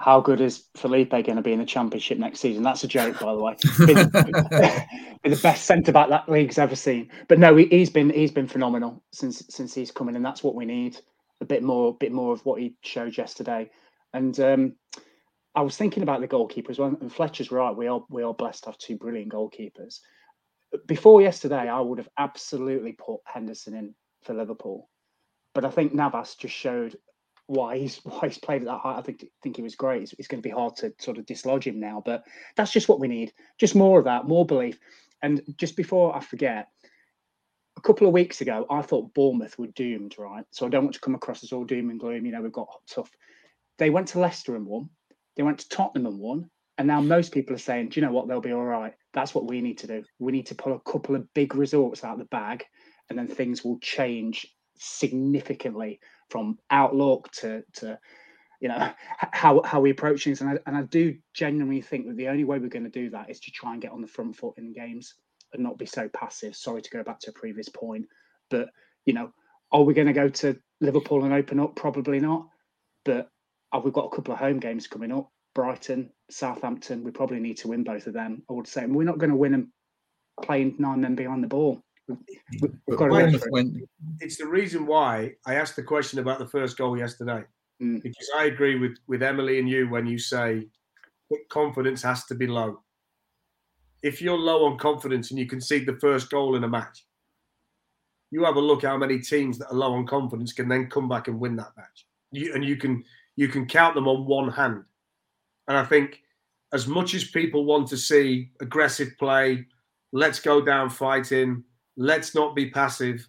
How good is Felipe going to be in the championship next season? That's a joke, by the way. The best centre back that league's ever seen. But no, he, he's been he's been phenomenal since since he's come in, and that's what we need. A bit more, a bit more of what he showed yesterday. And um, I was thinking about the goalkeeper as well. And Fletcher's right. We are we are blessed to have two brilliant goalkeepers. Before yesterday, I would have absolutely put Henderson in for Liverpool, but I think Navas just showed why he's why he's played at that height. I think think he was great. It's, it's going to be hard to sort of dislodge him now, but that's just what we need. Just more of that, more belief. And just before I forget, a couple of weeks ago, I thought Bournemouth were doomed, right? So I don't want to come across as all doom and gloom. You know, we've got tough. They went to Leicester and won. They went to Tottenham and won. And now most people are saying, do you know what? They'll be all right. That's what we need to do. We need to pull a couple of big results out of the bag, and then things will change significantly from outlook to to you know how how we approach things. And I, and I do genuinely think that the only way we're going to do that is to try and get on the front foot in games and not be so passive. Sorry to go back to a previous point, but you know, are we going to go to Liverpool and open up? Probably not. But have we got a couple of home games coming up? Brighton, Southampton. We probably need to win both of them. I would say and we're not going to win them playing nine men behind the ball. We- we- We've got to go Bournemouth for it. went, it's the reason why I asked the question about the first goal yesterday. Mm. Because I agree with, with Emily and you when you say that confidence has to be low. If you're low on confidence and you concede the first goal in a match, you have a look how many teams that are low on confidence can then come back and win that match. You, and you can you can count them on one hand. And I think as much as people want to see aggressive play, let's go down fighting, let's not be passive.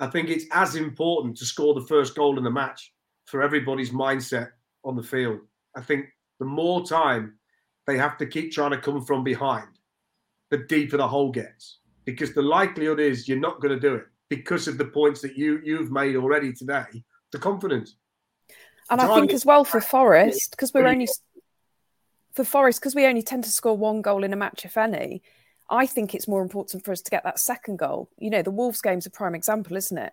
I think it's as important to score the first goal in the match for everybody's mindset on the field. I think the more time they have to keep trying to come from behind, the deeper the hole gets. Because the likelihood is you're not going to do it because of the points that you you've made already today. The confidence. And I think as well for Forest, because we're only for Forest, because we only tend to score one goal in a match, if any. I think it's more important for us to get that second goal. You know, the Wolves game's a prime example, isn't it?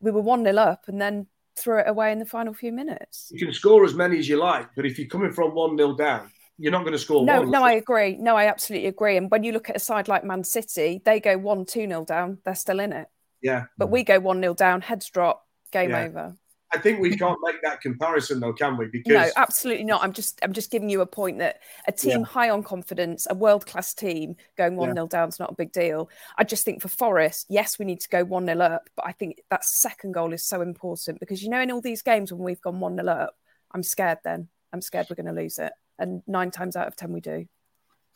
We were one 0 up and then threw it away in the final few minutes. You can score as many as you like, but if you're coming from one 0 down, you're not going to score No, one. no, I agree. No, I absolutely agree. And when you look at a side like Man City, they go one, two nil down, they're still in it. yeah. But we go one 0 down, heads drop, game Yeah. over. I think we can't make that comparison, though, can we? Because no, absolutely not. I'm just I'm just giving you a point that a team Yeah. high on confidence, a world class team going one 0 down is not a big deal. I just think for Forest, yes, we need to go one 0 up, but I think that second goal is so important because you know in all these games when we've gone one 0 up, I'm scared. Then I'm scared we're going to lose it, and nine times out of ten we do.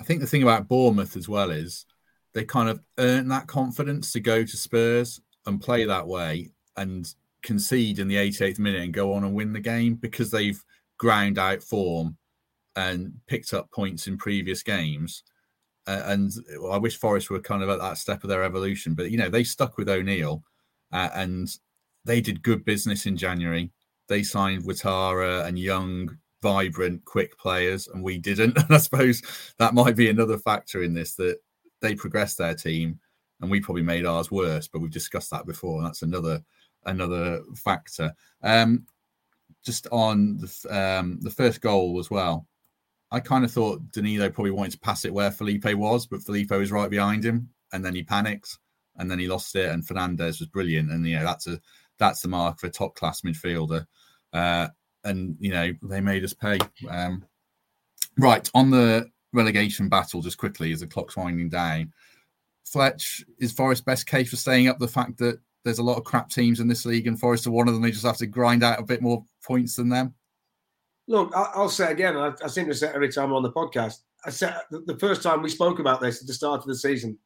I think the thing about Bournemouth as well is they kind of earn that confidence to go to Spurs and play that way and concede in the 88th minute and go on and win the game because they've ground out form and picked up points in previous games. Uh, and I wish Forest were kind of at that step of their evolution, but you know they stuck with O'Neil uh, and they did good business in January. They signed Ouattara and Young, vibrant, quick players, and we didn't. And I suppose that might be another factor in this that they progressed their team and we probably made ours worse. But we've discussed that before, and that's another another factor. Um, just on the um, the first goal as well. I kind of thought Danilo probably wanted to pass it where Felipe was, but Felipe was right behind him, and then he panicked, and then he lost it. And Fernandes was brilliant, and you know that's a that's the mark for a top class midfielder. Uh, and you know they made us pay. Um, right on the relegation battle, just quickly as the clock's winding down. Fletch is Forest best case for staying up. The fact that there's a lot of crap teams in this league, and Forest are one of them. They just have to grind out a bit more points than them. Look, I'll say again, I, I seem to say every time I'm on the podcast. I said the- first time we spoke about this at the start of the season,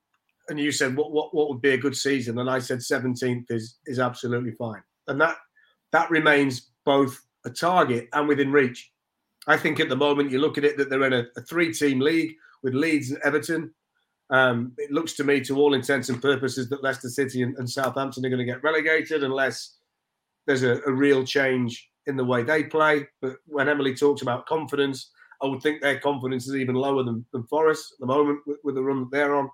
and you said what what, what would be a good season, and I said 17th is is absolutely fine, and that that remains both a target and within reach. I think at the moment you look at it that they're in a, a three-team league with Leeds and Everton. Um, it looks to me, to all intents and purposes, that Leicester City and, and Southampton are going to get relegated unless there's a, a real change in the way they play. But when Emily talks about confidence, I would think their confidence is even lower than, than Forest at the moment with, with the run that they're on.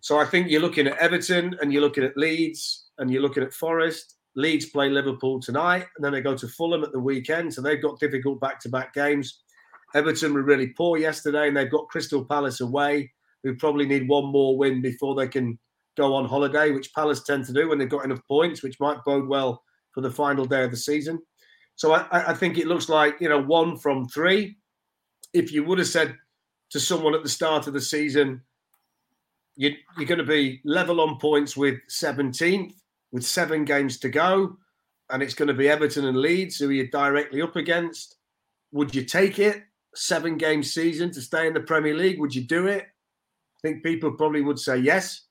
So I think you're looking at Everton and you're looking at Leeds and you're looking at Forest. Leeds play Liverpool tonight and then they go to Fulham at the weekend. So they've got difficult back to back games. Everton were really poor yesterday and they've got Crystal Palace away, who probably need one more win before they can go on holiday, which Palace tend to do when they've got enough points, which might bode well for the final day of the season. So I, I think it looks like, you know, one from three. If you would have said to someone at the start of the season, you, you're going to be level on points with 17th, with seven games to go, and it's going to be Everton and Leeds, who you're directly up against. Would you take it? Seven game season to stay in the Premier League? Would you do it? Think people probably would say yes.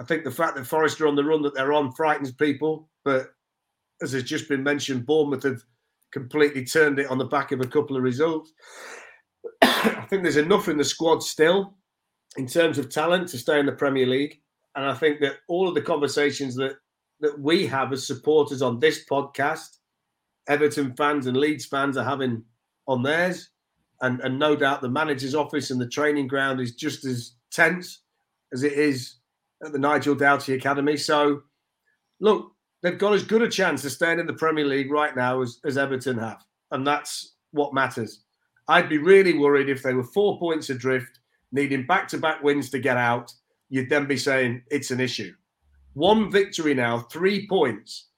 I think the fact that Forest are on the run that they're on frightens people, but as has just been mentioned, Bournemouth have completely turned it on the back of a couple of results. I think there's enough in the squad still in terms of talent to stay in the Premier League. And I think that all of the conversations that that we have as supporters on this podcast, Everton fans and Leeds fans are having on theirs. And, and no doubt the manager's office and the training ground is just as tense as it is at the Nigel Doughty Academy. So, look, they've got as good a chance of staying in the Premier League right now as, as Everton have. And that's what matters. I'd be really worried if they were four points adrift, needing back to back wins to get out. You'd then be saying it's an issue. One victory now, three points,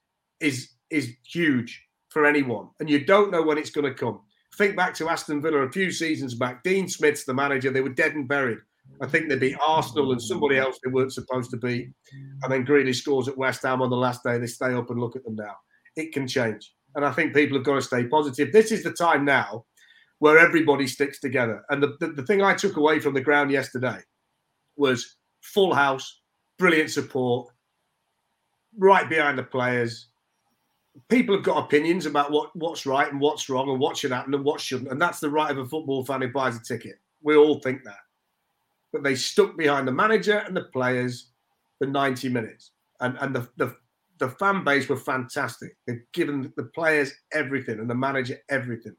is is huge for anyone. And you don't know when it's going to come. Think back to Aston Villa a few seasons back. Dean Smith's the manager. They were dead and buried. I think they beat Arsenal and somebody else they weren't supposed to beat. And then Grealish scores at West Ham on the last day. They stay up and look at them now. It can change. And I think people have got to stay positive. This is the time now where everybody sticks together. And the, the, the thing I took away from the ground yesterday was full house, brilliant support, right behind the players. People have got opinions about what, what's right and what's wrong and what should happen and what shouldn't. And that's the right of a football fan who buys a ticket. We all think that. But they stuck behind the manager and the players for 90 minutes. And, and the, the, the fan base were fantastic. They've given the players everything and the manager everything.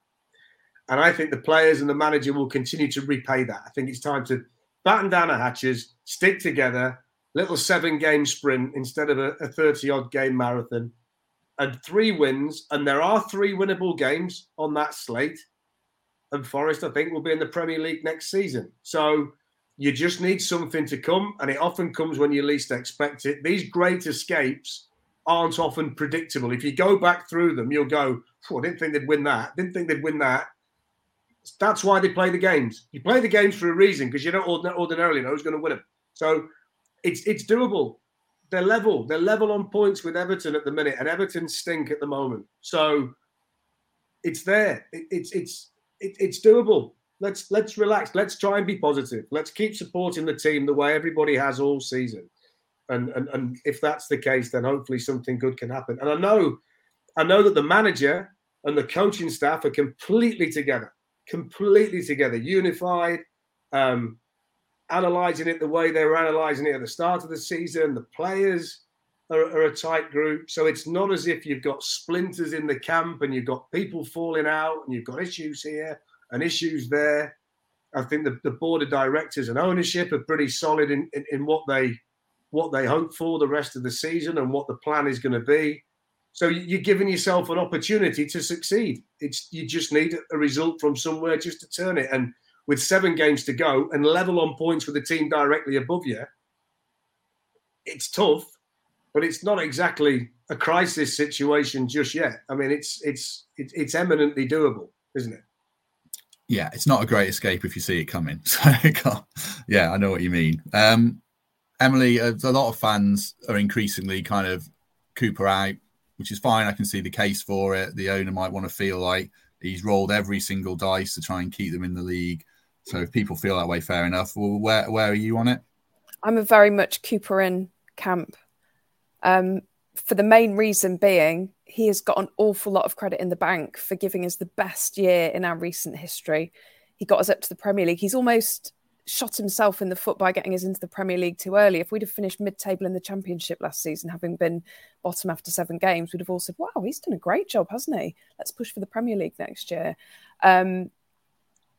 And I think the players and the manager will continue to repay that. I think it's time to batten down the hatches, stick together, little seven game sprint instead of a 30 odd game marathon, and three wins. And there are three winnable games on that slate. And Forest, I think, will be in the Premier League next season. So you just need something to come. And it often comes when you least expect it. These great escapes aren't often predictable. If you go back through them, you'll go, oh, I didn't think they'd win that. Didn't think they'd win that. That's why they play the games. You play the games for a reason because you don't ordinarily know who's going to win them. So it's it's doable. They're level. They're level on points with Everton at the minute, and Everton stink at the moment. So it's there. It, it's it's it, it's doable. Let's let's relax. Let's try and be positive. Let's keep supporting the team the way everybody has all season. And, and and if that's the case, then hopefully something good can happen. And I know, I know that the manager and the coaching staff are completely together, completely together, unified, um, analysing it the way they were analysing it at the start of the season. The players are, are a tight group, so it's not as if you've got splinters in the camp and you've got people falling out and you've got issues here and issues there. I think the, the board of directors and ownership are pretty solid in, in, in what they what they hope for the rest of the season and what the plan is going to be. So you're giving yourself an opportunity to succeed. It's you just need a result from somewhere just to turn it. And with seven games to go and level on points with the team directly above you, it's tough, but it's not exactly a crisis situation just yet. I mean, it's it's it's, it's eminently doable, isn't it? Yeah, it's not a great escape if you see it coming. So, yeah, I know what you mean. Um, Emily, a, a lot of fans are increasingly kind of Cooper out, which is fine. I can see the case for it. The owner might want to feel like he's rolled every single dice to try and keep them in the league. So if people feel that way, fair enough. Well, where where are you on it? I'm a very much Cooper in camp. Um, for the main reason being, he has got an awful lot of credit in the bank for giving us the best year in our recent history. He got us up to the Premier League. He's almost shot himself in the foot by getting us into the Premier League too early. If we'd have finished mid-table in the Championship last season, having been bottom after seven games, we'd have all said, "Wow, he's done a great job, hasn't he? Let's push for the Premier League next year." Um,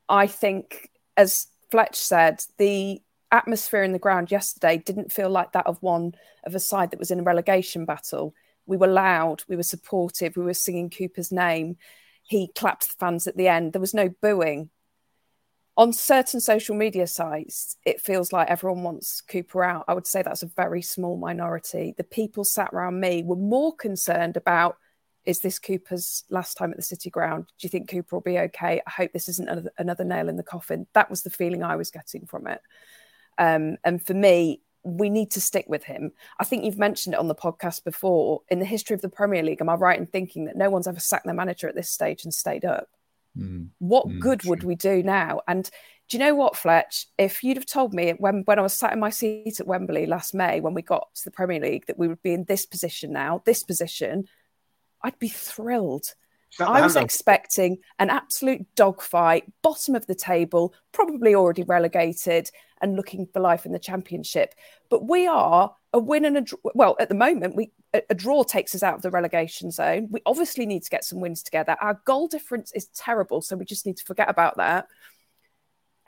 I think, as Fletch said, the atmosphere in the ground yesterday didn't feel like that of one of a side that was in a relegation battle. We were loud, we were supportive, we were singing Cooper's name. He clapped the fans at the end. There was no booing on certain social media sites, it feels like everyone wants Cooper out. I would say that's a very small minority. The people sat around me were more concerned about is this Cooper's last time at the City Ground? Do you think Cooper will be okay? I hope this isn't another, nail in the coffin. That was the feeling I was getting from it. Um, and for me, we need to stick with him. I think you've mentioned it on the podcast before. In the history of the Premier League, am I right in thinking that no one's ever sacked their manager at this stage and stayed up? Mm. What mm, good true. would we do now? And do you know what, Fletch? If you'd have told me when, when I was sat in my seat at Wembley last May, when we got to the Premier League, that we would be in this position now, this position, I'd be thrilled. I was expecting an absolute dogfight, bottom of the table, probably already relegated and looking for life in the championship. But we are a win and a draw. Well, at the moment, we a, a draw takes us out of the relegation zone. We obviously need to get some wins together. Our goal difference is terrible, so we just need to forget about that.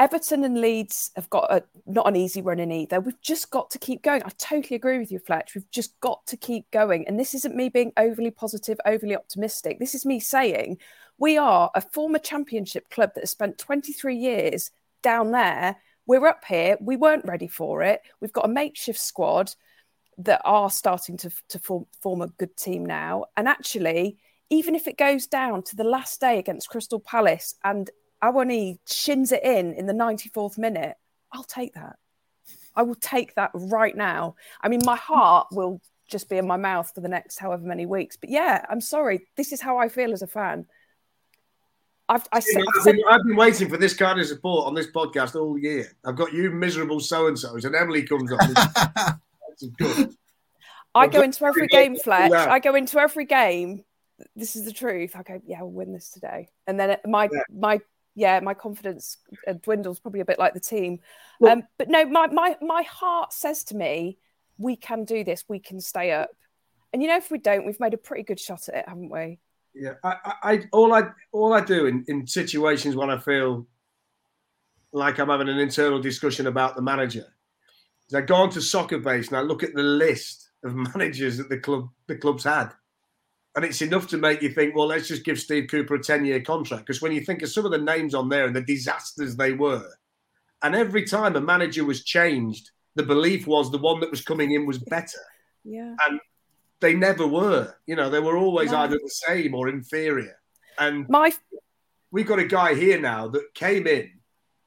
Everton and Leeds have got a not an easy run in either. We've just got to keep going. I totally agree with you, Fletch. We've just got to keep going. And this isn't me being overly positive, overly optimistic. This is me saying we are a former championship club that has spent 23 years down there. We're up here. We weren't ready for it. We've got a makeshift squad that are starting to, to form, form a good team now. And actually, even if it goes down to the last day against Crystal Palace and Awoniyi shins it in in the 94th minute, I'll take that. I will take that right now. I mean, my heart will just be in my mouth for the next however many weeks. But yeah, I'm sorry. This is how I feel as a fan. I've, I said, I've, been, I've, been, waiting for this kind of support on this podcast all year. I've got you miserable so and so's, and Emily comes on. I go into every game, Fletch. I go into every game. This is the truth. I go, yeah, we'll win this today. And then my yeah. my yeah, my confidence uh, dwindles probably a bit like the team. Well, um, but no, my my my heart says to me, we can do this. We can stay up. And you know, if we don't, we've made a pretty good shot at it, haven't we? Yeah, I, I all I all I do in, in situations when I feel like I'm having an internal discussion about the manager is I go onto soccer base and I look at the list of managers that the club the club's had. And it's enough to make you think, well, let's just give Steve Cooper a 10 year contract. Because when you think of some of the names on there and the disasters they were, and every time a manager was changed, the belief was the one that was coming in was better. Yeah. And they never were. You know, they were always No. either the same or inferior. And My we've got a guy here now that came in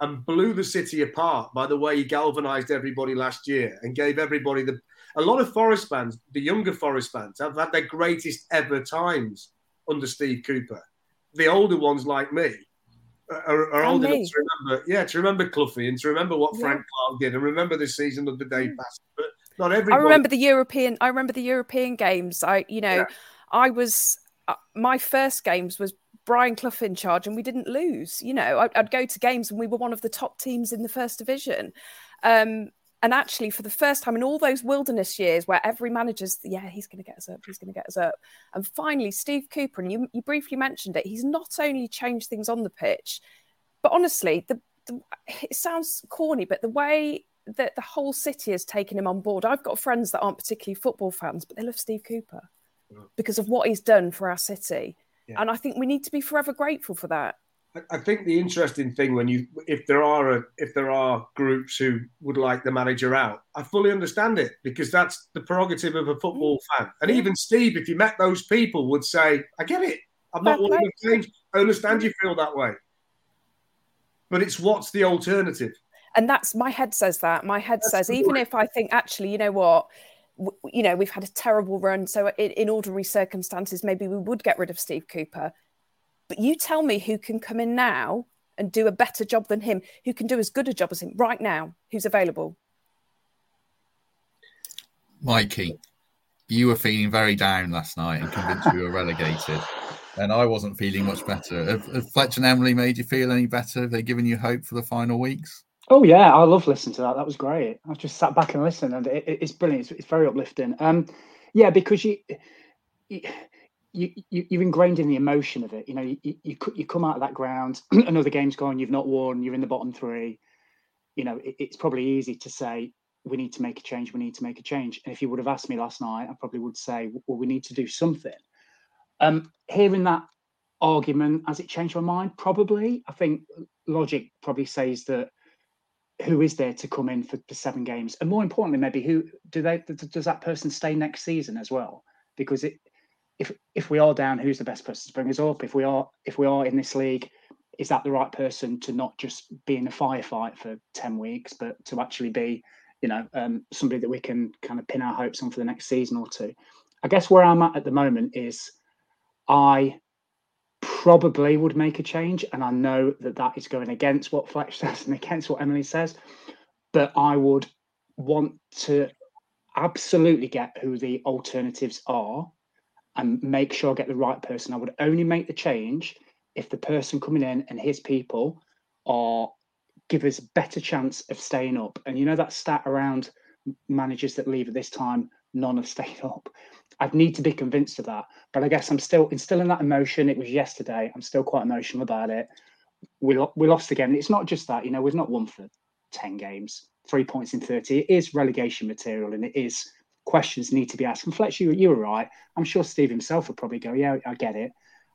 and blew the city apart by the way he galvanized everybody last year and gave everybody the. A lot of Forest fans, the younger Forest fans, have had their greatest ever times under Steve Cooper. The older ones, like me, are, are old enough to remember, yeah, to remember Cloughie and to remember what Yeah. Frank Clark did and remember the season of the day Mm. past. But not I remember the European. I remember the European games. I, you know, Yeah. I was uh, my first games was Brian Clough in charge, and we didn't lose. You know, I'd, I'd go to games and we were one of the top teams in the first division. Um, and actually, for the first time in all those wilderness years, where every manager's, yeah, he's going to get us up, he's going to get us up, and finally, Steve Cooper, and you, you briefly mentioned it, he's not only changed things on the pitch, but honestly, the, the it sounds corny, but the way that the whole city has taken him on board. I've got friends that aren't particularly football fans, but they love Steve Cooper because of what he's done for our city. Yeah. And I think we need to be forever grateful for that. I- think the interesting thing when you, if there are a, if there are groups who would like the manager out, I fully understand it because that's the prerogative of a football mm. fan. And even Steve, if you met those people, would say, "I get it. I'm not one of the change. I understand you feel that way." But it's what's the alternative? And that's my head says that. My head That's says, even if I think, actually, you know what? You know, we've had a terrible run. So, in ordinary circumstances, maybe we would get rid of Steve Cooper. But you tell me who can come in now and do a better job than him, who can do as good a job as him right now, who's available. Mikey, you were feeling very down last night and convinced you were relegated. And I wasn't feeling much better. Have, have Fletcher and Emily made you feel any better? Have they given you hope for the final weeks? Oh yeah, I love listening to that. That was great. I just sat back and listened, and it, it- it's brilliant. It's, it's very uplifting. Um, yeah, because you, you, you, you you're ingrained in the emotion of it. You know, you you, you come out of that ground, another game's gone, you've not won, you're in the bottom three. You know, it, it's probably easy to say we need to make a change. We need to make a change. And if you would have asked me last night, I probably would say, well, we need to do something. Um, hearing that argument, has it changed my mind? Probably. I think logic probably says that who is there to come in for the seven games, and more importantly, maybe who do they does that person stay next season as well? Because it, if if we are down, who's the best person to bring us up? If we are if we are in this league, is that the right person to not just be in a firefight for ten weeks, but to actually be, you know, um, somebody that we can kind of pin our hopes on for the next season or two? I guess where I'm at at the moment is, I probably would make a change. And I know that that is going against what Fletch says and against what Emily says. But I would want to absolutely get who the alternatives are and make sure I get the right person. I would only make the change if the person coming in and his people are give us better chance of staying up. And you know that stat around managers that leave at this time, none have stayed up. I'd need to be convinced of that. But I guess I'm still instilling that emotion. It was yesterday. I'm still quite emotional about it. We, lo- we lost again. It's not just that, you know, we've not won for 10 games, three points in 30. It is relegation material and it is questions need to be asked. And Fletcher, you, you were right. I'm sure Steve himself would probably go, yeah, I get it.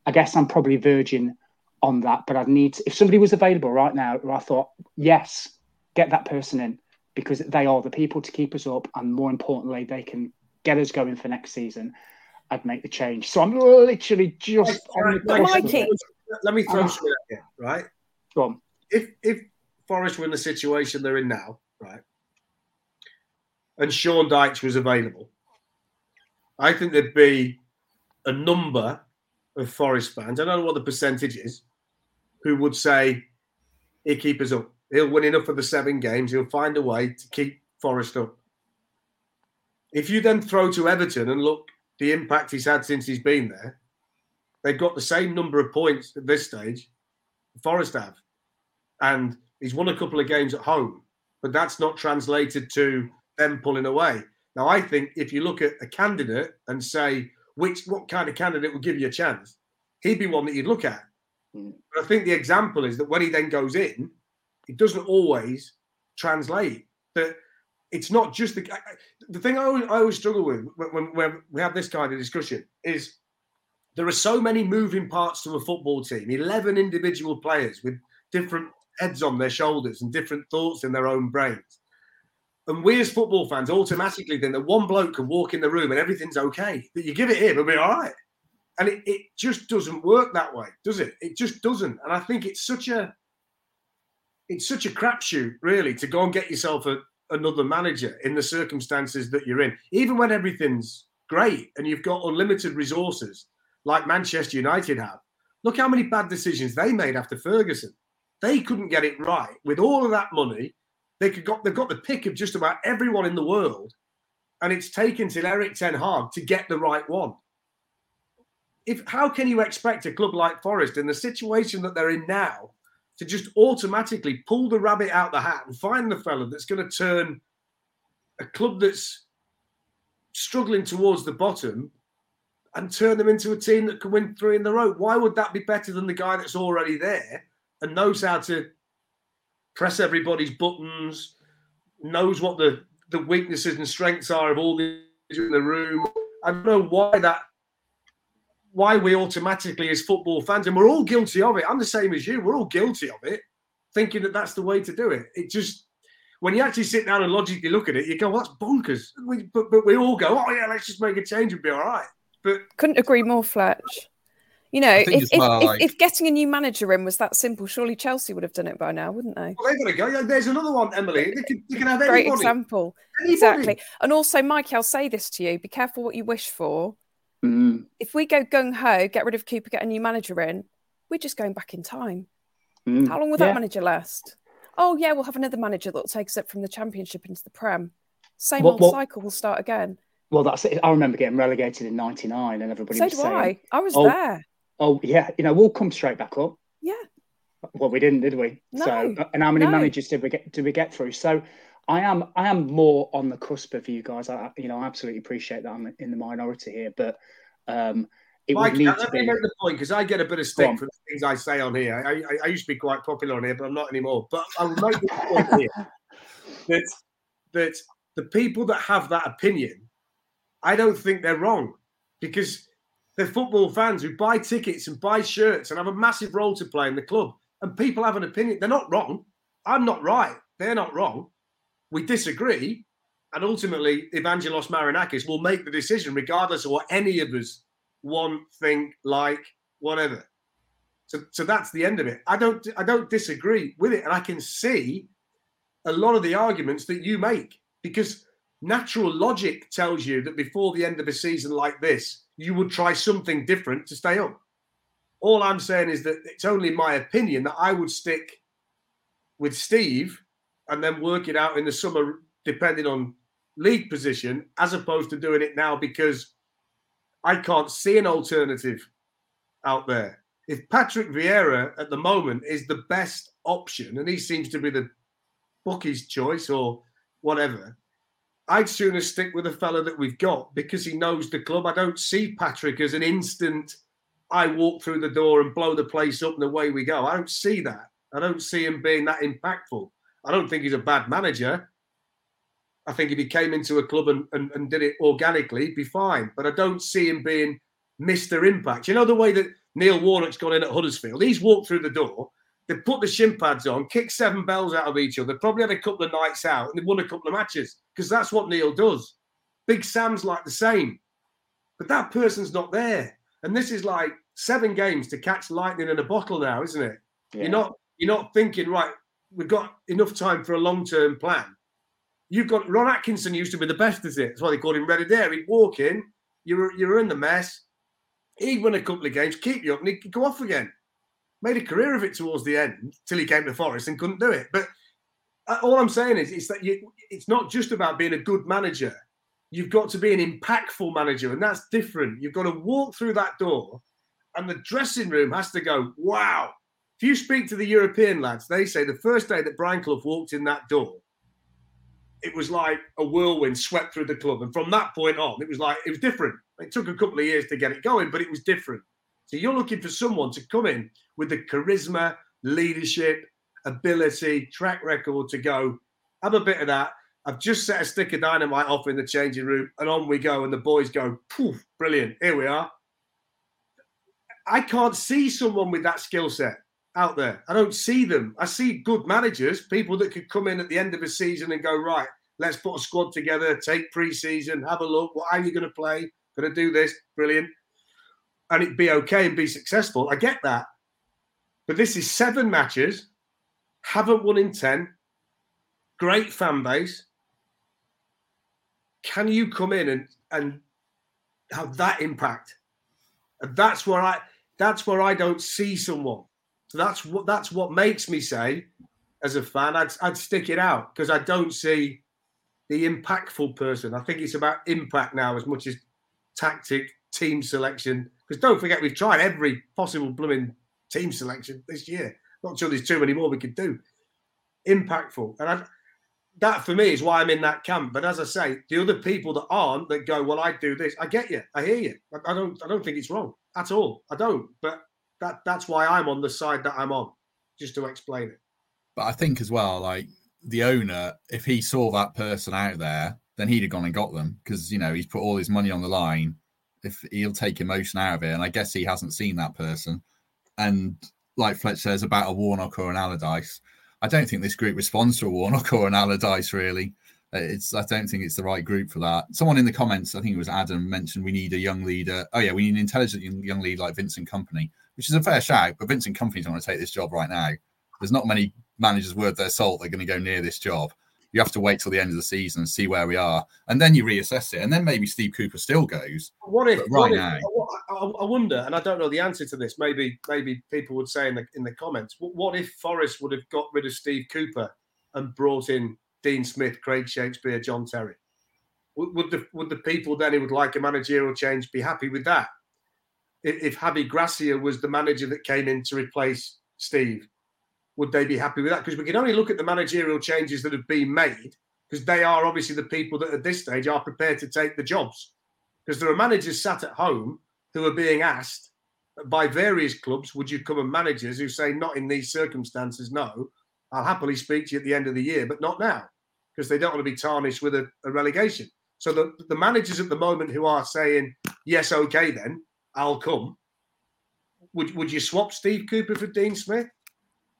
I guess I'm probably verging on that, but I'd need, to, if somebody was available right now, I thought, yes, get that person in because they are the people to keep us up. And more importantly, they can get us going for next season. I'd make the change. So I'm literally just on the Like, Mikey. it. Let me throw Ah. something at you, right? Go on. if if Forest were in the situation they're in now, right, and Sean Dyche was available, I think there'd be a number of Forest fans. I don't know what the percentage is, who would say he'll keep us up. He'll win enough of the seven games. He'll find a way to keep Forest up. If you then throw to Everton and look the impact he's had since he's been there, they've got the same number of points at this stage. Forest have and he's won a couple of games at home, but that's not translated to them pulling away. Now, I think if you look at a candidate and say which what kind of candidate would give you a chance, he'd be one that you'd look at. Mm. But I think the example is that when he then goes in, it doesn't always translate. That it's not just the the thing I always, I always struggle with when, when, when we have this kind of discussion is there are so many moving parts to a football team 11 individual players with different heads on their shoulders and different thoughts in their own brains And we as football fans automatically think that one bloke can walk in the room and everything's okay. That you give it him, it'll be all right. And it, it just doesn't work that way, does it? It just doesn't. And I think it's such a it's such a crapshoot, really, to go and get yourself a, another manager in the circumstances that you're in, even when everything's great and you've got unlimited resources like Manchester United have. Look how many bad decisions they made after Ferguson. They couldn't get it right with all of that money. They could got they've got the pick of just about everyone in the world, and it's taken till Erik Ten Hag to get the right one. If how can you expect a club like Forest in the situation that they're in now to just automatically pull the rabbit out the hat and find the fella that's going to turn a club that's struggling towards the bottom and turn them into a team that can win three in the row. Why would that be better than the guy that's already there and knows how to press everybody's buttons, knows what the, the weaknesses and strengths are of all the in the room? I don't know why that why we automatically as football fans and we're all guilty of it. I'm the same as you. We're all guilty of it, thinking that that's the way to do it. It just when you actually sit down and logically look at it, you go, well, "That's bonkers." We, but, but we all go, "Oh yeah, let's just make a change and be all right." But couldn't agree more, Fletch. You know, if, if, well, if, like- if getting a new manager in was that simple, surely Chelsea would have done it by now, wouldn't they? well, they're going to go. There's another one, Emily. They can, you can have Great anybody. example. Anybody. Exactly. And also, Mike, I'll say this to you be careful what you wish for. Mm, If we go gung ho, get rid of Cooper, get a new manager in, we're just going back in time. mm. How long will Yeah. that manager last? Oh, yeah, we'll have another manager that'll take us up from the championship into the Prem. Same Well- old well- cycle will start again. Well, that's it. I remember getting relegated in '99, and everybody So was do saying, I. I was oh, there. "Oh, yeah, you know, we'll come straight back up." Yeah. Well, we didn't, did we? No, So, and how many no. managers did we get? Did we get through? So, I am, I am more on the cusp of you guys. I, you know, I absolutely appreciate that I'm in the minority here, but um, it Mike, would need let to me be. make the point because I get a bit of Go stick for the things I say on here. I, I, I used to be quite popular on here, but I'm not anymore. But I'll make the point here that that the people that have that opinion, I don't think they're wrong because they're football fans who buy tickets and buy shirts and have a massive role to play in the club. And people have an opinion. They're not wrong. I'm not right. They're not wrong. We disagree. And ultimately, Evangelos Marinakis will make the decision regardless of what any of us want, think, like, whatever. So, so that's the end of it. I don't, I don't disagree with it, and I can see a lot of the arguments that you make because natural logic tells you that before the end of a season like this, you would try something different to stay up. All I'm saying is that it's only my opinion that I would stick with Steve and then work it out in the summer, depending on league position, as opposed to doing it now because I can't see an alternative out there. If Patrick Vieira at the moment is the best option, and he seems to be the bookie's choice or whatever, I'd sooner stick with the fella that we've got because he knows the club. I don't see Patrick as an instant. I walk through the door and blow the place up and away we go. I don't see that. I don't see him being that impactful. I don't think he's a bad manager. I think if he came into a club and, and, and did it organically, he'd be fine. But I don't see him being Mr. Impact. You know the way that Neil Warnock's gone in at Huddersfield? He's walked through the door, they put the shin pads on, kicked seven bells out of each other, probably had a couple of nights out, and they won a couple of matches because that's what Neil does. Big Sam's like the same. But that person's not there. And this is like seven games to catch lightning in a bottle now, isn't it? Yeah. You're not you're not thinking, right, we've got enough time for a long-term plan. You've got Ron Atkinson used to be the best at it. That's why they called him Ready There. He'd walk in, you're you're in the mess. He'd win a couple of games, keep you up, and he'd go off again. Made a career of it towards the end till he came to Forest and couldn't do it. But uh, all I'm saying is, is that you, it's not just about being a good manager. You've got to be an impactful manager, and that's different. You've got to walk through that door, and the dressing room has to go, wow. If you speak to the European lads, they say the first day that Brian Clough walked in that door, it was like a whirlwind swept through the club. And from that point on, it was like, it was different. It took a couple of years to get it going, but it was different. So you're looking for someone to come in with the charisma, leadership, ability, track record to go, have a bit of that. I've just set a stick of dynamite off in the changing room, and on we go. And the boys go, poof, brilliant. Here we are. I can't see someone with that skill set out there. I don't see them. I see good managers, people that could come in at the end of a season and go, right, Let's put a squad together, take pre-season, have a look. What are you going to play? Going to do this? Brilliant. And it be okay and be successful. I get that. But this is seven matches, haven't won in 10, great fan base. Can you come in and, and have that impact? And that's where I that's where I don't see someone. So that's what that's what makes me say, as a fan, I'd, I'd stick it out because I don't see the impactful person. I think it's about impact now as much as tactic, team selection. Because don't forget, we've tried every possible blooming team selection this year. Not sure there's too many more we could do. Impactful, and I, that for me is why I'm in that camp. But as I say, the other people that aren't that go, well, I do this. I get you. I hear you. I, I don't. I don't think it's wrong at all. I don't. But that that's why I'm on the side that I'm on, just to explain it. But I think as well, like the owner, if he saw that person out there, then he'd have gone and got them because you know he's put all his money on the line. If he'll take emotion out of it, and I guess he hasn't seen that person. And like Fletch says about a Warnock or an Allardyce, I don't think this group responds to a Warnock or an Allardyce really. Uh, it's I don't think it's the right group for that. Someone in the comments, I think it was Adam, mentioned we need a young leader. Oh yeah, we need an intelligent young leader like Vincent Kompany, which is a fair shout. But Vincent Kompany's going to take this job right now. There's not many managers worth their salt that are going to go near this job. You have to wait till the end of the season and see where we are, and then you reassess it, and then maybe Steve Cooper still goes. What if But what right if- now, I, wonder, and I don't know the answer to this. Maybe maybe people would say in the in the comments, what, what if Forest would have got rid of Steve Cooper and brought in Dean Smith, Craig Shakespeare, John Terry? Would, would the would the people then who would like a managerial change be happy with that? If, if Javi Gracia was the manager that came in to replace Steve, would they be happy with that? Because we can only look at the managerial changes that have been made because they are obviously the people that at this stage are prepared to take the jobs. Because there are managers sat at home who are being asked by various clubs, would you come and managers who say, not in these circumstances, no, I'll happily speak to you at the end of the year, but not now, because they don't want to be tarnished with a, a relegation. So the, the managers at the moment who are saying, yes, okay, then I'll come. Would, would you swap Steve Cooper for Dean Smith?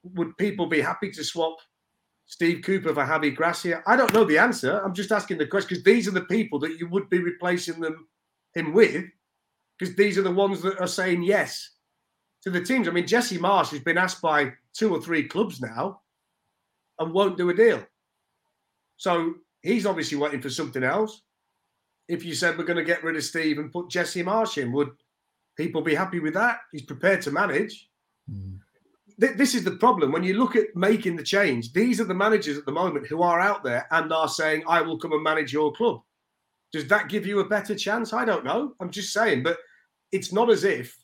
Would people be happy to swap Steve Cooper for Javi Gracia? I don't know the answer. I'm just asking the question because these are the people that you would be replacing them him with, because these are the ones that are saying yes to the teams. I mean, Jesse Marsh has been asked by two or three clubs now and won't do a deal. So he's obviously waiting for something else. If you said we're going to get rid of Steve and put Jesse Marsh in, would people be happy with that? He's prepared to manage. Hmm. Th- This is the problem. When you look at making the change, these are the managers at the moment who are out there and are saying, I will come and manage your club. Does that give you a better chance? I don't know. I'm just saying, but it's not as if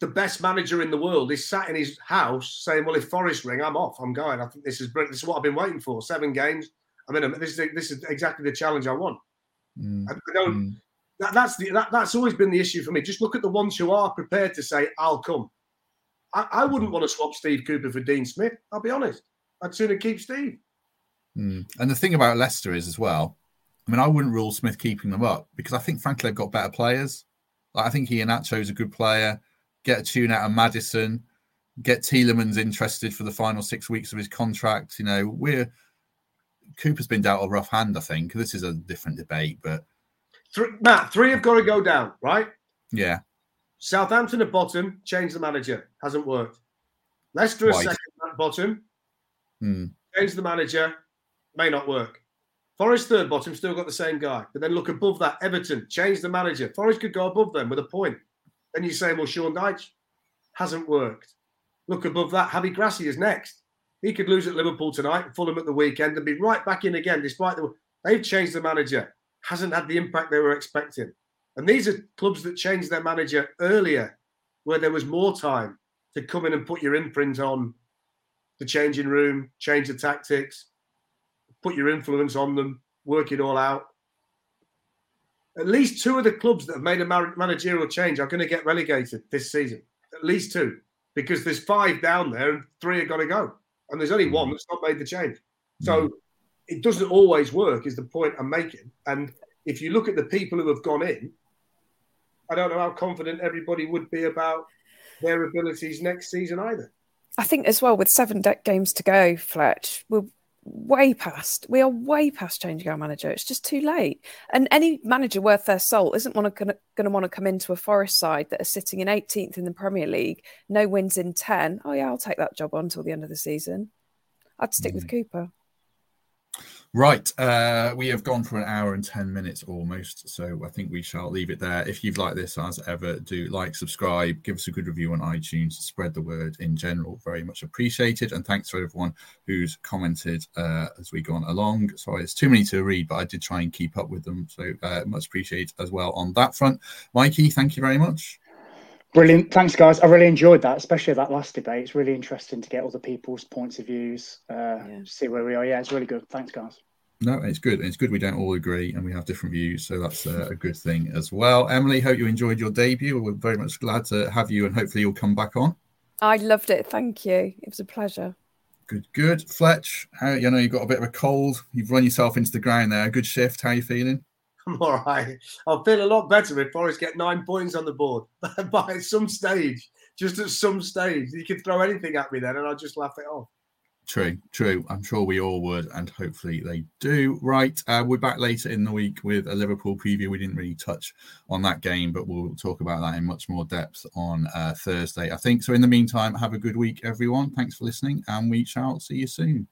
the best manager in the world is sat in his house saying, "Well, if Forest ring, I'm off. I'm going. I think this is brilliant. This is what I've been waiting for. Seven games. I mean, this is this is exactly the challenge I want." Mm, I, don't. That, that's the that, that's always been the issue for me. Just look at the ones who are prepared to say, "I'll come." I, I wouldn't want to swap Steve Cooper for Dean Smith. I'll be honest. I'd sooner keep Steve. Mm. And the thing about Leicester is as well. I mean, I wouldn't rule Smith keeping them up because I think, frankly, they've got better players. Like, I think Iheanacho is a good player. Get a tune out of Maddison. Get Tielemans interested for the final six weeks of his contract. You know, we're Cooper's been dealt a rough hand. I think this is a different debate, but Three, Matt, three have got to go down, right? yeah, Southampton at bottom, change the manager. Hasn't worked. Leicester at Right. second at bottom, Hmm. change the manager. May not work. Forest third bottom, still got the same guy. But then look above that, Everton, change the manager. Forest could go above them with a point. Then you say, well, Sean Dyche hasn't worked. Look above that, Javi Gracia is next. He could lose at Liverpool tonight, Fulham at the weekend, and be right back in again, despite the they've changed the manager. Hasn't had the impact they were expecting. And these are clubs that changed their manager earlier, where there was more time to come in and put your imprint on the changing room, change the tactics, put your influence on them, work it all out. At least two of the clubs that have made a managerial change are going to get relegated this season. At least two, because there's five down there and three are going to go, and there's only one mm. that's not made the change. Mm. So it doesn't always work, is the point I'm making. And if you look at the people who have gone in, I don't know how confident everybody would be about their abilities next season either. I think as well with seven de- games to go, Fletch, we're way past. We are way past changing our manager. It's just too late. And any manager worth their salt isn't going to want to come into a Forest side that are sitting in 18th in the Premier League, no wins in 10. Oh yeah, I'll take that job on until the end of the season. I'd stick mm. with Cooper. Right, uh, we have gone for an hour and 10 minutes almost, so I think we shall leave it there. If you've liked this, as ever, do like, subscribe, give us a good review on iTunes, spread the word in general, very much appreciated. And thanks for everyone who's commented uh, as we've gone along. Sorry, it's too many to read, but I did try and keep up with them, so uh, much appreciated as well on that front. Mikey, thank you very much. Brilliant. Thanks, guys. I really enjoyed that, especially that last debate. It's really interesting to get other people's points of views, uh, yeah. see where we are. Yeah, it's really good. Thanks, guys. No, it's good. It's good we don't all agree and we have different views. So that's uh, a good thing as well. Emily, hope you enjoyed your debut. We're very much glad to have you and hopefully you'll come back on. I loved it. Thank you. It was a pleasure. Good, good. Fletch, how, you know you've got a bit of a cold. You've run yourself into the ground there. Good shift. How are you feeling? I'm all right. I'll feel a lot better if Forest get nine points on the board. but at some stage, just at some stage, you could throw anything at me then and I'll just laugh it off. True, true. I'm sure we all would, and hopefully they do. Right, uh, we're back later in the week with a Liverpool preview. We didn't really touch on that game, but we'll talk about that in much more depth on uh, Thursday, I think. So, in the meantime, have a good week, everyone. Thanks for listening, and we shall see you soon.